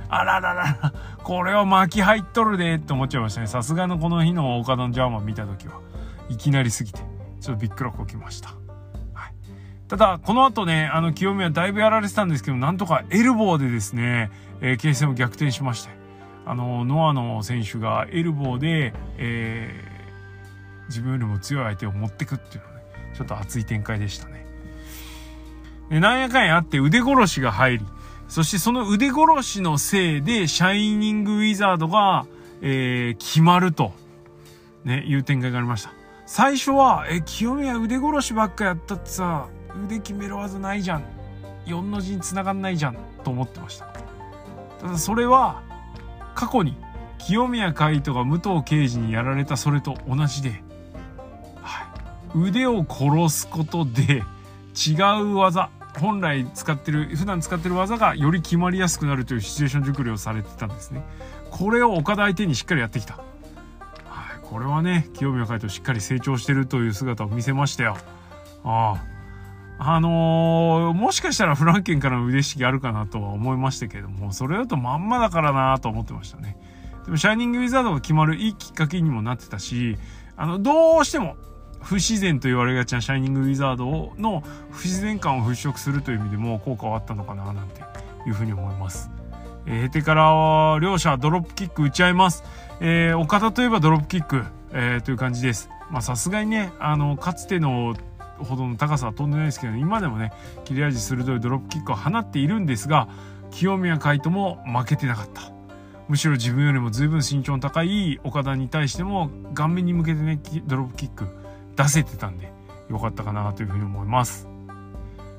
あらららら、これは巻き入っとるでって思っちゃいましたね。さすがのこの日の岡田のジャーマン見た時は、いきなりすぎて、ちょっとびっくらこきました。はい。ただ、この後ね、あの、清宮だいぶやられてたんですけど、なんとかエルボーでですね、えー、形勢を逆転しまして、あの、ノアの選手がエルボーで、えー、自分よりも強い相手を持ってくっていうのはね、ちょっと熱い展開でしたね。で、なんやかんやあって腕殺しが入り、そしてその腕殺しのせいで、シャイニングウィザードが、えー、決まると、ね、いう展開がありました。最初は、え、清宮腕殺しばっかやったってさ、腕決める技ないじゃん。4の字に繋がんないじゃん。と思ってました。ただそれは、過去に、清宮海斗が武藤刑事にやられたそれと同じで、はい。腕を殺すことで、違う技、本来使ってる普段使ってる技がより決まりやすくなるというシチュエーション熟慮をされてたんですね。これを岡田相手にしっかりやってきた、はい、これはね清宮海斗しっかり成長してるという姿を見せましたよ。ああ。あのー、もしかしたらフランケンからの腕引きあるかなとは思いましたけれどもそれだとまんまだからなと思ってましたねでもシャイニングウィザードが決まるいいきっかけにもなってたしあのどうしても不自然と言われがちなシャイニングウィザードの不自然感を払拭するという意味でも効果はあったのかななんていうふうに思います。えー、へてから両者ドロップキック打ち合います。えー、岡田といえばドロップキック、えー、という感じです。まあさすがにね、あの、かつてのほどの高さは飛んでないですけど、今でもね、切れ味鋭いドロップキックを放っているんですが、清宮海斗も負けてなかった。むしろ自分よりも随分身長の高いオカダに対しても顔面に向けてねドロップキック出せてたんでよかったかなというふうに思います。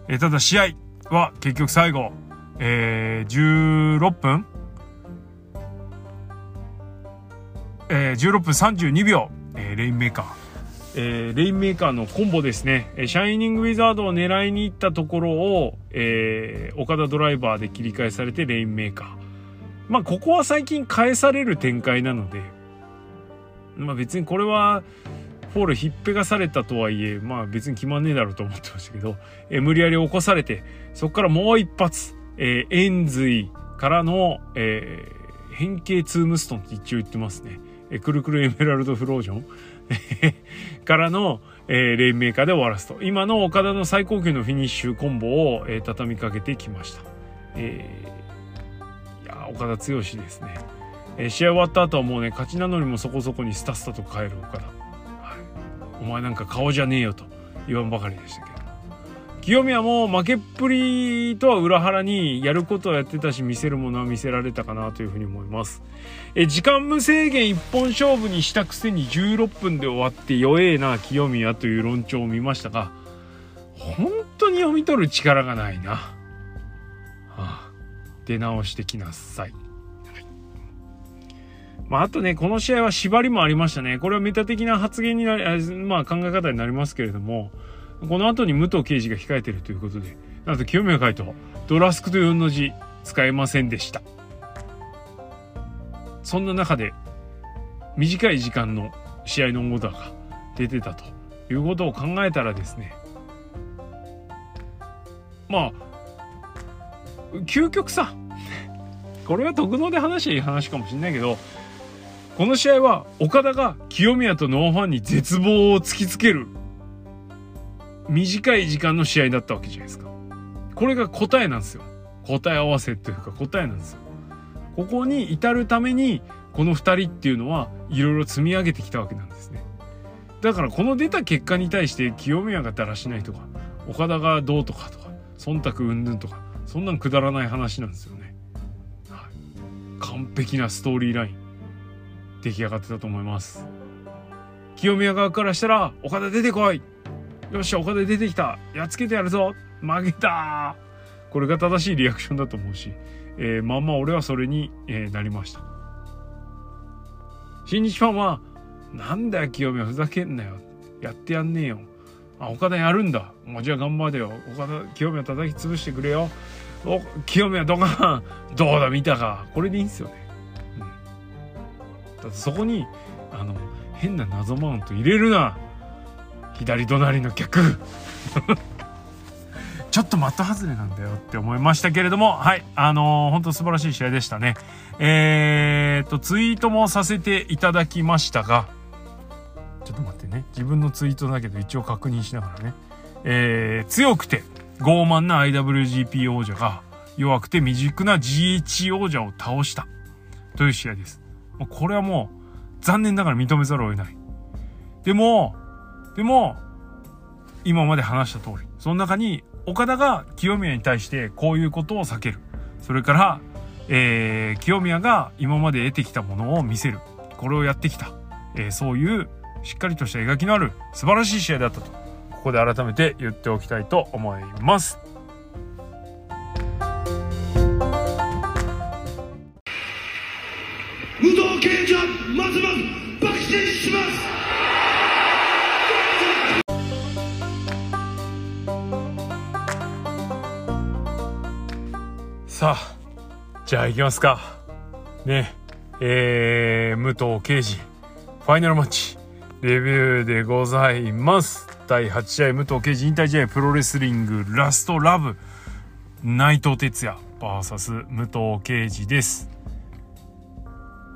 え、ただ試合は結局最後、えー、16分えー、16分32秒、えー、レインメーカー。えー、レインメーカーのコンボですね。シャイニングウィザードを狙いに行ったところを、えー、オカダドライバーで切り返されてレインメーカー。まあ、ここは最近返される展開なので、まあ別にこれは、フォールひっぺがされたとはいえ、まあ別に決まんねえだろうと思ってましたけど、えー、無理やり起こされて、そこからもう一発、えー、延髄からの、えー、変形ツームストンって一応言ってますね。くるくるエメラルドフロージョン からの、えー、レインメーカーで終わらすと。今のオカダの最高級のフィニッシュコンボを、えー、畳みかけてきました。えー、いや岡田剛ですね。えー、試合終わった後はもうね、勝ち名乗りもそこそこにスタスタと帰る岡田。お前なんか顔じゃねえよと言わんばかりでしたけど清宮も負けっぷりとは裏腹にやることはやってたし見せるものは見せられたかなというふうに思います。え時間無制限一本勝負にしたくせに16分で終わって弱えな清宮という論調を見ましたが本当に読み取る力がないな、はあ、出直してきなさい。まあ、あとね、この試合は縛りもありましたね。これはメタ的な発言になり、まあ考え方になりますけれども、この後に武藤刑事が控えてるということで、なんと清宮海斗、ドラスクと4の字使えませんでした。そんな中で、短い時間の試合のオーダーが出てたということを考えたらですね、まあ、究極さ、これは特能で話はいい話かもしれないけど、この試合は岡田が清宮とノーファンに絶望を突きつける短い時間の試合だったわけじゃないですか。これが答えなんですよ。答え合わせというか答えなんですよ。ここに至るためにこの2人っていうのはいろいろ積み上げてきたわけなんですね。だからこの出た結果に対して清宮がだらしないとか岡田がどうとかとか忖度うんぬんとかそんなんくだらない話なんですよね。はい、完璧なストーリーライン。出来上がってたと思います清宮側からしたら岡田出てこいよしゃ岡田出てきた。やっつけてやるぞ。負けた。これが正しいリアクションだと思うし、えー、まんま俺はそれに、えー、なりました。新日ファンはなんだよ清宮ふざけんなよ。やってやんねえよ。あ岡田やるんだ。もうじゃあ頑張れよ。岡田清宮叩き潰してくれよ。お清宮ドカン。どうだ見たか。これでいいんすよね。うん。だってそこにあの変な謎マウント入れるな。左隣の客。ちょっと的外れなんだよって思いましたけれども。はいあのー、本当素晴らしい試合でしたね。えー、っとツイートもさせていただきましたが。ちょっと待ってね。自分のツイートだけど一応確認しながらね。えー、強くて傲慢な IWGP 王者が弱くて未熟な GH 王者を倒した。という試合です。これはもう残念ながら認めざるを得ない。でも、でも、今まで話した通り、その中に岡田が清宮に対してこういうことを避ける。それから、えー、清宮が今まで得てきたものを見せる。これをやってきた。えー、そういうしっかりとした描きのある素晴らしい試合だったと、ここで改めて言っておきたいと思います。さあ、じゃあ行きますか。ね。えー、武藤敬司、ファイナルマッチ、レビューでございます。第8試合、武藤敬司引退試合、プロレスリング、ラストラブ、内藤哲也、VS 武藤敬司です。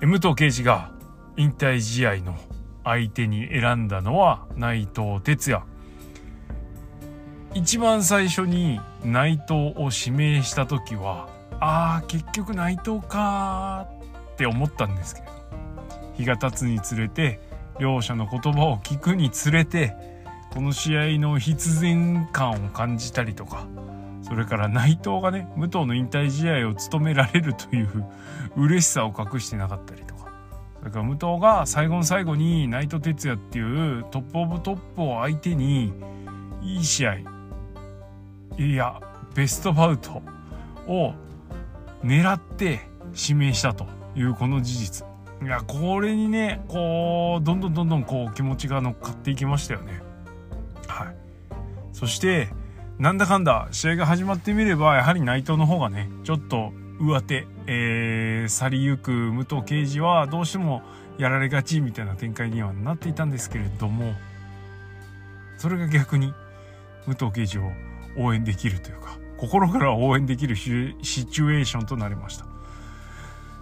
武藤敬司が引退試合の相手に選んだのは内藤哲也。一番最初に内藤を指名した時はあー結局内藤かって思ったんですけど日が経つにつれて両者の言葉を聞くにつれてこの試合の必然感を感じたりとかそれから内藤がね武藤の引退試合を務められるという嬉しさを隠してなかったりとかそれから武藤が最後の最後に内藤哲也っていうトップオブトップを相手にいい試合いやベストバウトを狙って指名したというこの事実。いやこれにねこうどんどんどんどんこう気持ちが乗っかっていきましたよね。はい。そしてなんだかんだ試合が始まってみればやはり内藤の方がねちょっと上手、えー、去りゆく武藤敬司はどうしてもやられがちみたいな展開にはなっていたんですけれどもそれが逆に武藤敬司を応援できるというか心から応援できるシチュエーションとなりました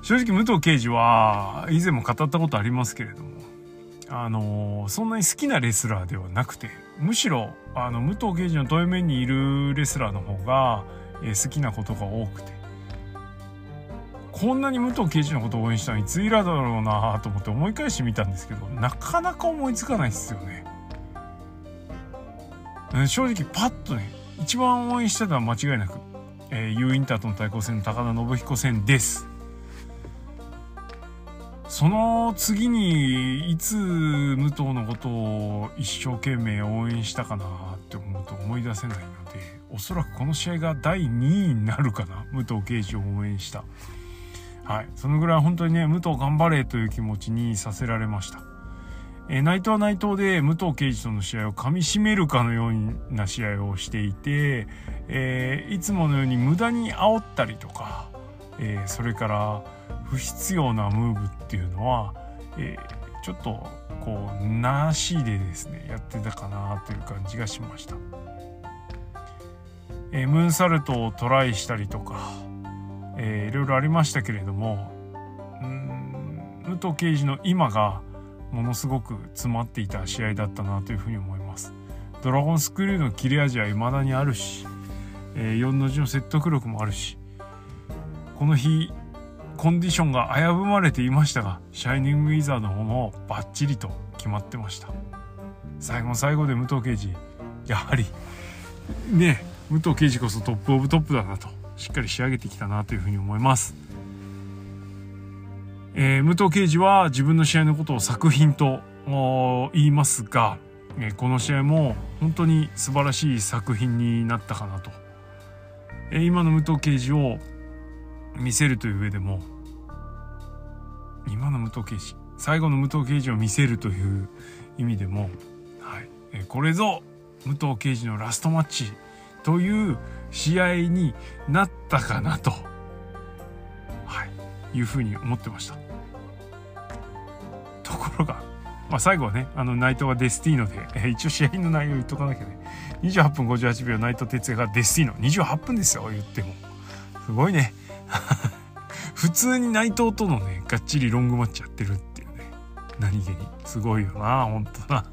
正直武藤敬司は以前も語ったことありますけれどもあのそんなに好きなレスラーではなくてむしろあの武藤敬司の遠い面にいるレスラーの方が、え、好きなことが多くてこんなに武藤敬司のことを応援したのいつ以来だろうなと思って思い返してみたんですけどなかなか思いつかないですよね。正直パッとね一番応援してたのは間違いなく、えー、U インターとの対抗戦の高田信彦戦です。その次にいつ武藤のことを一生懸命応援したかなって思うと思い出せないのでおそらくこの試合が第2位になるかな。武藤敬司を応援した。はい。そのぐらい本当にね武藤頑張れという気持ちにさせられました。えー、内藤は内藤で武藤敬司との試合をかみしめるかのような試合をしていて、えー、いつものように無駄に煽ったりとか、えー、それから不必要なムーブっていうのは、えー、ちょっとこうなしでですねやってたかなという感じがしました、えー、ムーンサルトをトライしたりとか、えー、いろいろありましたけれどもうん武藤敬司の今がものすごく詰まっていた試合だったなというふうに思います。ドラゴンスクリューの切れ味は未だにあるし、えー、4の字の説得力もあるしこの日コンディションが危ぶまれていましたがシャイニングウィザーの方もバッチリと決まってました。最後の最後で武藤敬司やはりね武藤敬司こそトップオブトップだなとしっかり仕上げてきたなというふうに思います、えー、武藤敬司は自分の試合のことを作品と言いますが、えー、この試合も本当に素晴らしい作品になったかなと、えー、今の武藤敬司を見せるという上でも今の武藤刑事最後の武藤刑事を見せるという意味でも、はい、えこれぞ武藤刑事のラストマッチという試合になったかなと、はい、いうふうに思ってました。ところが、まあ、最後はねあの内藤がデスティーノで、え一応試合の内容言っとかなきゃね。28分58秒内藤哲也がデスティーノ。28分ですよ言っても。すごいね。普通に内藤とのねがっちりロングマッチやってるっていうね。何気に。すごいよなほんとな。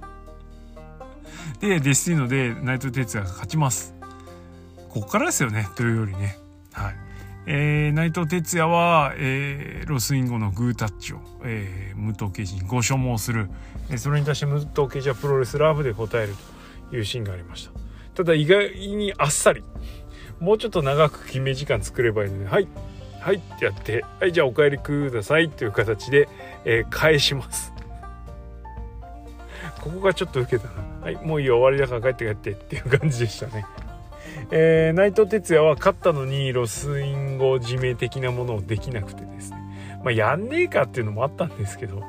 でデスティーノで内藤哲也が勝ちます。ここからですよねというよりね。はい。えー、内藤哲也は、えー、ロスインゴのグータッチを、えー、武藤敬司にご所望する、えー、それに対して武藤敬司はプロレスラブで答えるというシーンがありましたただ意外にあっさりもうちょっと長く決め時間作ればいいので、はい、はいってやって、はい、じゃあお帰りくださいという形で、えー、返します。ここがちょっと受けたな。はい、もういいよ、終わりだから帰って帰ってっていう感じでしたね。えー、内藤哲也は勝ったのにロスインゴ締め的なものをできなくてですね。まあ、やんねえかっていうのもあったんですけど、はい。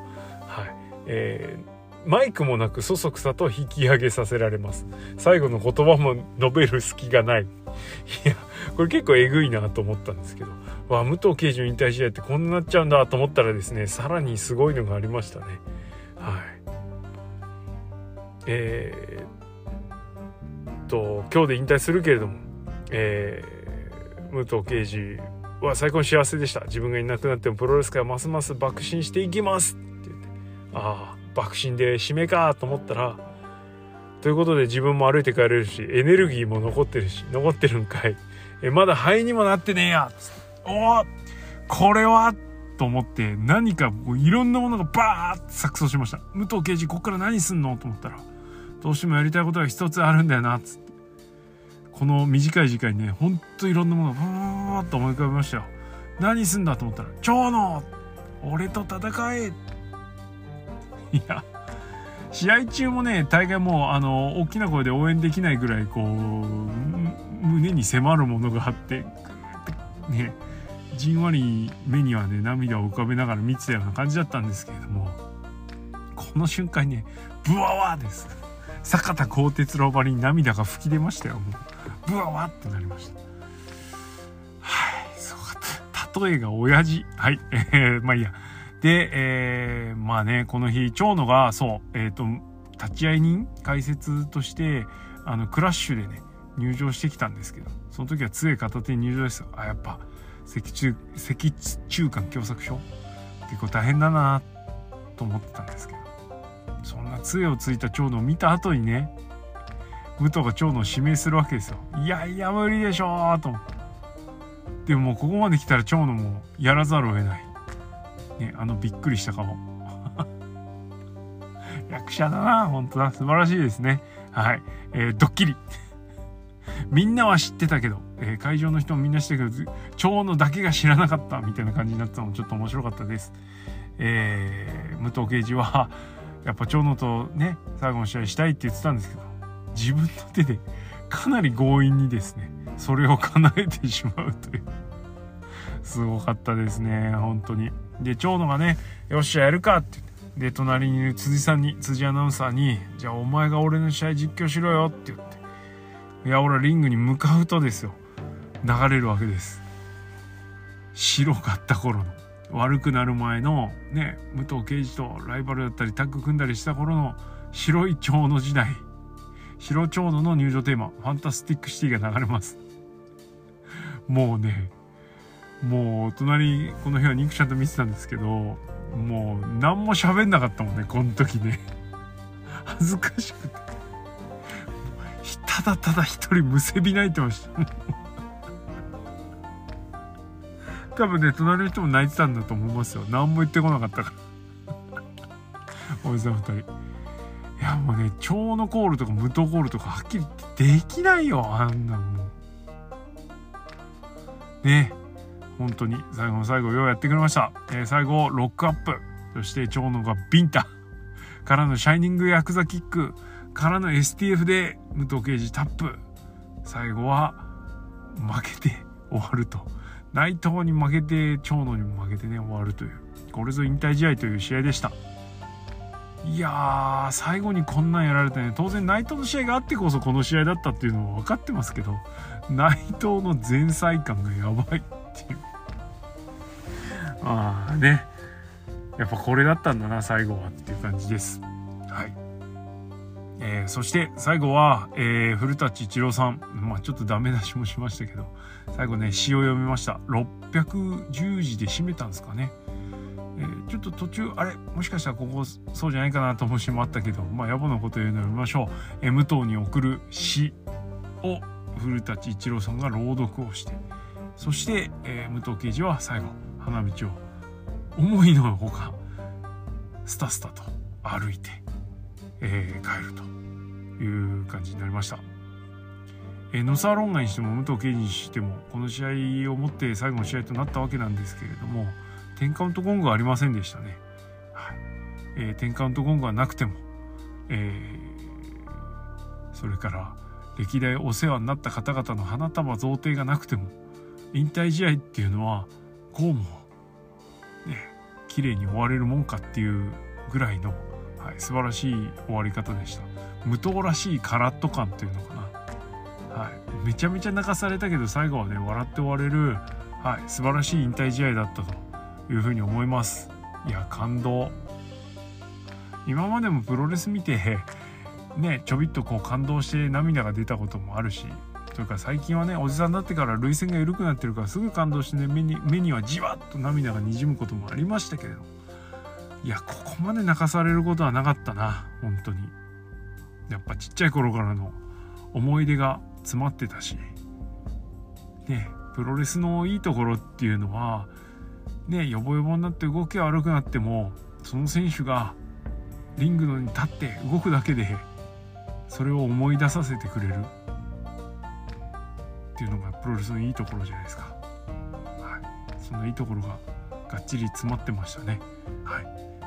えーマイクもなくそそくさと引き上げさせられます。最後の言葉も述べる隙がない。いや、これ結構えぐいなと思ったんですけど、わ、武藤刑事の引退試合ってこんななっちゃうんだと思ったらですね、さらにすごいのがありましたね。はい。え、と、今日で引退するけれども、えー、武藤刑事は最高に幸せでした。自分がいなくなってもプロレス界はますます爆心していきますって言って、ああ、爆心で締めかと思ったら、ということで自分も歩いて帰れるし、エネルギーも残ってるし、残ってるんかい。え、まだ肺にもなってねえやおおこれはと思って何かいろんなものがバーッと錯綜しました。武藤刑事こっから何すんのと思ったら、どうしてもやりたいことが一つあるんだよな、つっ。この短い時間にねほんといろんなものがブーッと思い浮かべましたよ。何すんだと思ったら「蝶野俺と戦え!」いや試合中もね大概もうあの大きな声で応援できないぐらいこう胸に迫るものがあってねじんわり目にはね涙を浮かべながら見てたような感じだったんですけれどもこの瞬間にねブワワーです。坂田鋼鉄郎ばりに涙が吹き出ましたよもう。ブワワってなりました。はいすごかった。例えが親父。はいえー、まあいいや。で、えー、まあねこの日長野がそうえっ、ー、と立会人解説としてあのクラッシュでね入場してきたんですけどその時は杖片手に入場ですあやっぱ脊柱脊柱管狭窄症結構大変だなと思ってたんですけど。そんな杖をついた長野を見た後にね武藤が長野を指名するわけですよ。いやいや無理でしょと思って。でももうここまで来たら長野もやらざるを得ない。ねあのびっくりした顔。役者だな本当だ素晴らしいですね。はい、えー、ドッキリ。みんなは知ってたけど、えー、会場の人もみんな知ってたけど長野だけが知らなかったみたいな感じになったのもちょっと面白かったです。えー、武藤刑事はやっぱ長野とね最後の試合したいって言ってたんですけど。自分の手でかなり強引にですねそれを叶えてしまうという。すごかったですね本当に。で長野がね「よっしゃやるか」ってで隣にいる辻さんに辻アナウンサーに「じゃあお前が俺の試合実況しろよ」って言って。いや俺はリングに向かうとですよ。流れるわけです。白かった頃の悪くなる前のね武藤敬司とライバルだったりタッグ組んだりした頃の白い蝶野時代。白蝶野の入場テーマ「ファンタスティックシティ」が流れます。もうねもう隣この日はニクちゃんと見てたんですけどもう何も喋んなかったもんねこの時ね。恥ずかしくて。ただただ一人むせび泣いてました。多分ね隣の人も泣いてたんだと思いますよ。何も言ってこなかったから。おじさん2人。やもうね蝶のコールとか無糖コールとかはっきりっできないよあんなんもう。ね本当に。最後の最後ようやってくれました、えー、最後ロックアップ。そして蝶野がビンタ。からのシャイニングヤクザキック。からの STF で武藤刑事タップ。最後は負けて終わると。内藤に負けて長野にも負けてね終わるという。これぞ引退試合という試合でした。いやー最後にこんなんやられてね。当然内藤の試合があってこそこの試合だったっていうのは分かってますけど内藤の前菜感がやばいっていう。ああね。やっぱこれだったんだな最後はっていう感じです。はい。えー、そして最後は、えー、古舘一郎さん、まあ、ちょっとダメ出しもしましたけど最後ね詩を読みました。610字で締めたんですかね、ー、ちょっと途中あれもしかしたらここそうじゃないかなと思う詩もあったけどまあ野暮なこと言うのを読みましょう、え、武藤に送る詩を古舘一郎さんが朗読をしてそして、えー、武藤刑事は最後花道を思いのほかスタスタと歩いて、えー、帰るという感じになりました。えー、ノサーロンガにしても武藤敬司にしてもこの試合をもって最後の試合となったわけなんですけれども10カウントゴングはありませんでしたね。はいえー、10カウントゴングはなくても、えー、それから歴代お世話になった方々の花束贈呈がなくても引退試合っていうのはこうもね綺麗に終われるもんかっていうぐらいの、はい、素晴らしい終わり方でした。無糖らしいカラッと感っていうのかな、はい、めちゃめちゃ泣かされたけど最後はね笑って終われる、はい、素晴らしい引退試合だったというふうに思います。いや感動。今までもプロレス見てねちょびっとこう感動して涙が出たこともあるしというか最近はねおじさんになってから涙腺が緩くなってるからすぐ感動してね目に目にはじわっと涙がにじむこともありましたけれどいやここまで泣かされることはなかったな本当に。やっぱちっちゃい頃からの思い出が詰まってたし。ねプロレスのいいところっていうのはねヨボヨボになって動きが悪くなってもその選手がリングのに立って動くだけでそれを思い出させてくれるっていうのがプロレスのいいところじゃないですか。はい、そのいいところががっちり詰まってましたね。はい、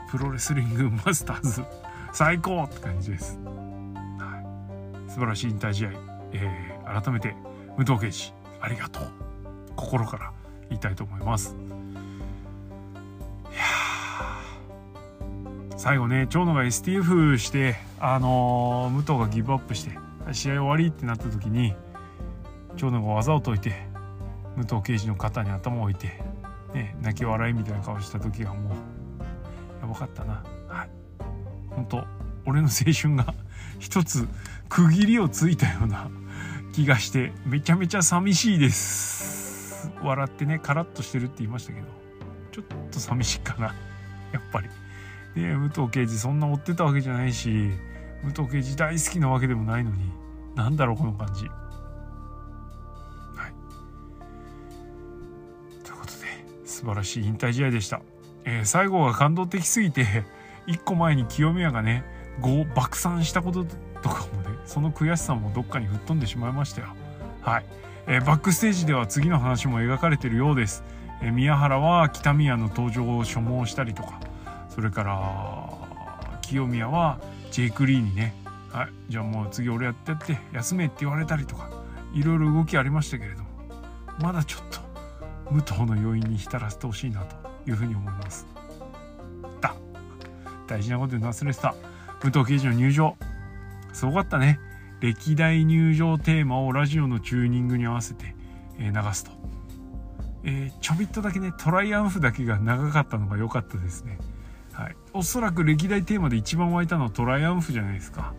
プロレスリングマスターズ最高って感じです。はい、素晴らしい引退試合、えー、改めて武藤敬司ありがとう心から言いたいと思います。最後ね長野が STF してあの、武藤がギブアップして試合終わりってなった時に長野が技を解いて武藤敬司の肩に頭を置いて、ね、泣き笑いみたいな顔した時がもうやばかったな。はい。本当俺の青春が 一つ区切りをついたような気がしてめちゃめちゃ寂しいです。笑ってねカラッとしてるって言いましたけどちょっと寂しいかな。やっぱり。で武藤敬司そんな追ってたわけじゃないし武藤敬司大好きなわけでもないのになんだろうこの感じ。はい。ということで素晴らしい引退試合でした、えー、最後が感動的すぎて1個前に清宮がね5爆散したこととかもねその悔しさもどっかに吹っ飛んでしまいましたよ。はい、えー、バックステージでは次の話も描かれてるようです、えー、宮原は北宮の登場を所望したりとか。それから清宮はジェイク・リーにねはいじゃあもう次俺やってやって休めって言われたりとかいろいろ動きありましたけれどもまだちょっと武藤の余韻に浸らせてほしいなというふうに思います。だ。大事なことに忘れてた。武藤刑事の入場。すごかったね。歴代入場テーマをラジオのチューニングに合わせて、流すと、えー、ちょびっとだけねトライアンフだけが長かったのが良かったですね、おそらく歴代テーマで一番湧いたのはトライアンフじゃないですか、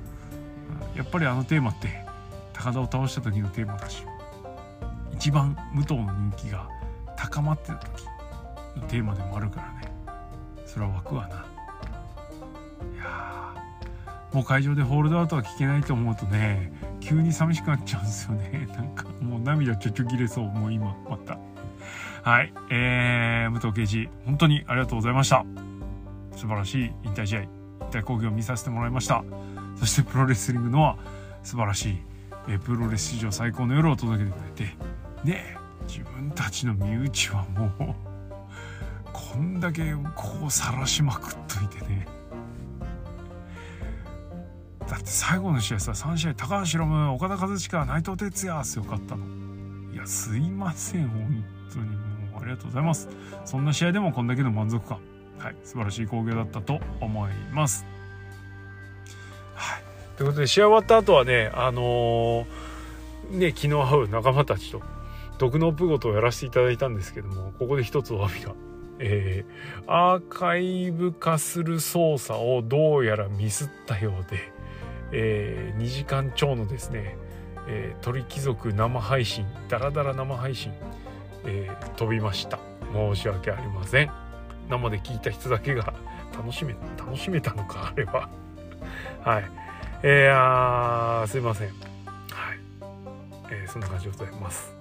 やっぱりあのテーマって高田を倒した時のテーマだし一番武藤の人気が高まってた時のテーマでもあるからね。それは湧くわな。いやもう会場でホールドアウトは聞けないと思うとね急に寂しくなっちゃうんですよね。なんかもう涙ちょちょ切れそうもう今また。はいえー、武藤刑事本当にありがとうございました。素晴らしい引退試合引退講義を見させてもらいました。そしてプロレスリングのは素晴らしい、えプロレス史上最高の夜を届けてくれてね自分たちの身内はもうこんだけこう晒しまくっといてね。だって最後の試合さ3試合高橋ロム岡田和親内藤哲也すよかったの。いやすいません本当に。もうありがとうございます。そんな試合でもこんだけの満足感。はい、素晴らしい興行だったと思います。はい、ということで試合終わった後はねあのー、ね昨日会う仲間たちと毒のプゴトをやらせていただいたんですけどもここで一つお詫びが。えー、アーカイブ化する操作をどうやらミスったようで、えー、2時間超のですね、えー、鳥貴族生配信ダラダラ生配信、えー、飛びました申し訳ありません生で聞いた人だけが楽しめ楽しめたのかあれは。はい。えー、あーすいません。はい、えー、そんな感じでございます。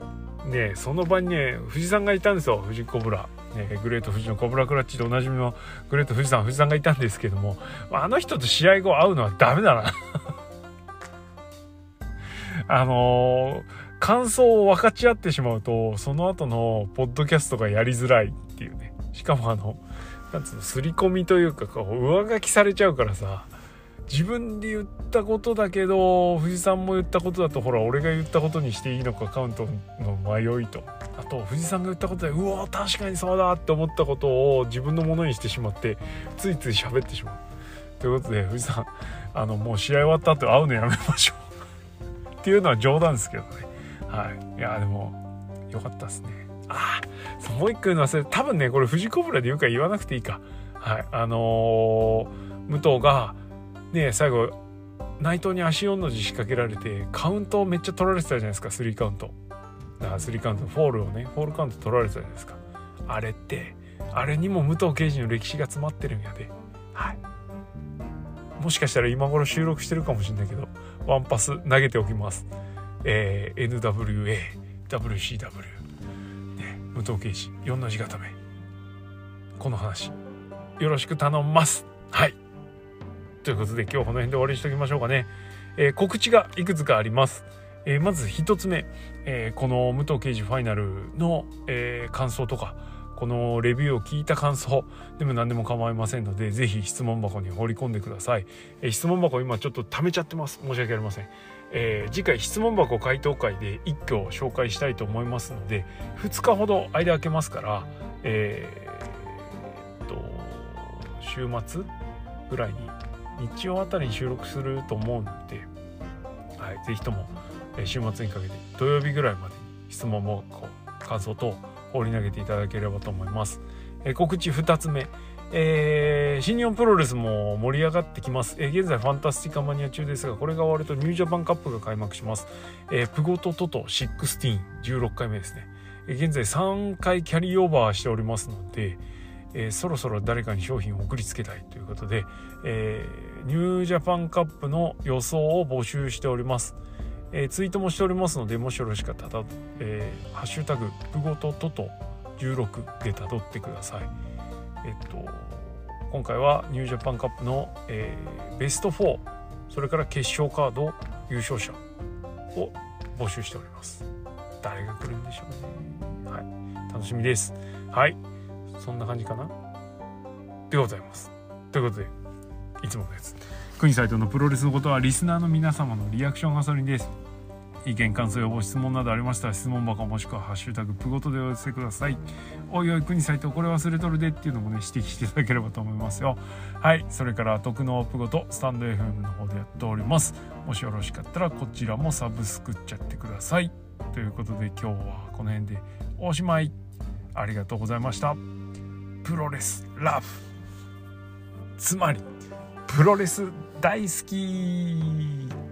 ねその場にね藤さんがいたんですよ。藤コブラ、ね、グレート富士のコブラクラッチでおなじみのグレート富士さん藤さんがいたんですけども。あの人と試合後会うのはダメだな。あのー、感想を分かち合ってしまうとその後のポッドキャストがやりづらいっていうね。しかもあのなんつうの刷り込みというかこう上書きされちゃうからさ自分で言ったことだけど藤さんも言ったことだとほら俺が言ったことにしていいのかカウントの迷いと。あと藤さんが言ったことでうわ確かにそうだって思ったことを自分のものにしてしまってついつい喋ってしまう。ということで藤さんあのもう試合終わった後会うのやめましょう。っていうのは冗談ですけどね。はい。いやでもよかったですね。ああ、もう一個言うの忘れ多分ね、これ藤子ブラで言うか言わなくていいか。はい。あのー、武藤が、ね、最後、内藤に足4の字仕掛けられて、カウントをめっちゃ取られてたじゃないですか、スリーカウント。だからスリーカウント、フォールをね、フォールカウント取られてたじゃないですか。あれって、あれにも武藤刑事の歴史が詰まってるんやで。はい。もしかしたら今頃収録してるかもしれないけど、ワンパス投げておきます。えー、NWA、WCW、武藤敬司4の字固め。この話よろしく頼んます。はい。ということで今日この辺で終わりにしておきましょうかね、えー、告知がいくつかあります。えー、まず1つ目、えー、この武藤刑事ファイナルの、えー、感想とかこのレビューを聞いた感想でも何でも構いませんので是非質問箱に放り込んでください、え、質問箱今ちょっと溜めちゃってます。申し訳ありません、えー、次回質問箱回答会で一挙紹介したいと思いますので2日ほど間空けますからえー、っと週末ぐらいに日曜あたりに収録すると思うので、はい、ぜひとも週末にかけて土曜日ぐらいまでに質問もこう感想等放り投げていただければと思います。え告知2つ目、えー、新日本プロレスも盛り上がってきます、えー、現在ファンタスティカマニア中ですがこれが終わるとニュージャパンカップが開幕します、えー、プゴトトト16、16回目ですね、えー、現在3回キャリーオーバーしておりますので、えー、そろそろ誰かに賞品を送りつけたいということで、えー、ニュージャパンカップの予想を募集しております。えー、ツイートもしておりますので、もしよろしかったら、えー、ハッシュタグ、プゴトトト16でたどってください。えっと、今回はニュージャパンカップの、えー、ベスト4、それから決勝カード優勝者を募集しております。誰が来るんでしょうね。はい。楽しみです。はい。そんな感じかなでございますということでいつものやつ国サイトのプロレスのことはリスナーの皆様のリアクションガソリンです意見感想やご質問などありましたら質問箱もしくは「ハッシュタグプゴト」でお寄せください。おいおい国サイトこれ忘れとるでっていうのもね指摘していただければと思いますよ。はい。それから徳のプゴトスタンド FM の方でやっております。もしよろしかったらこちらもサブスクっちゃってください。ということで今日はこの辺でおしまい。ありがとうございました。プロレスラブ。つまりプロレス大好き。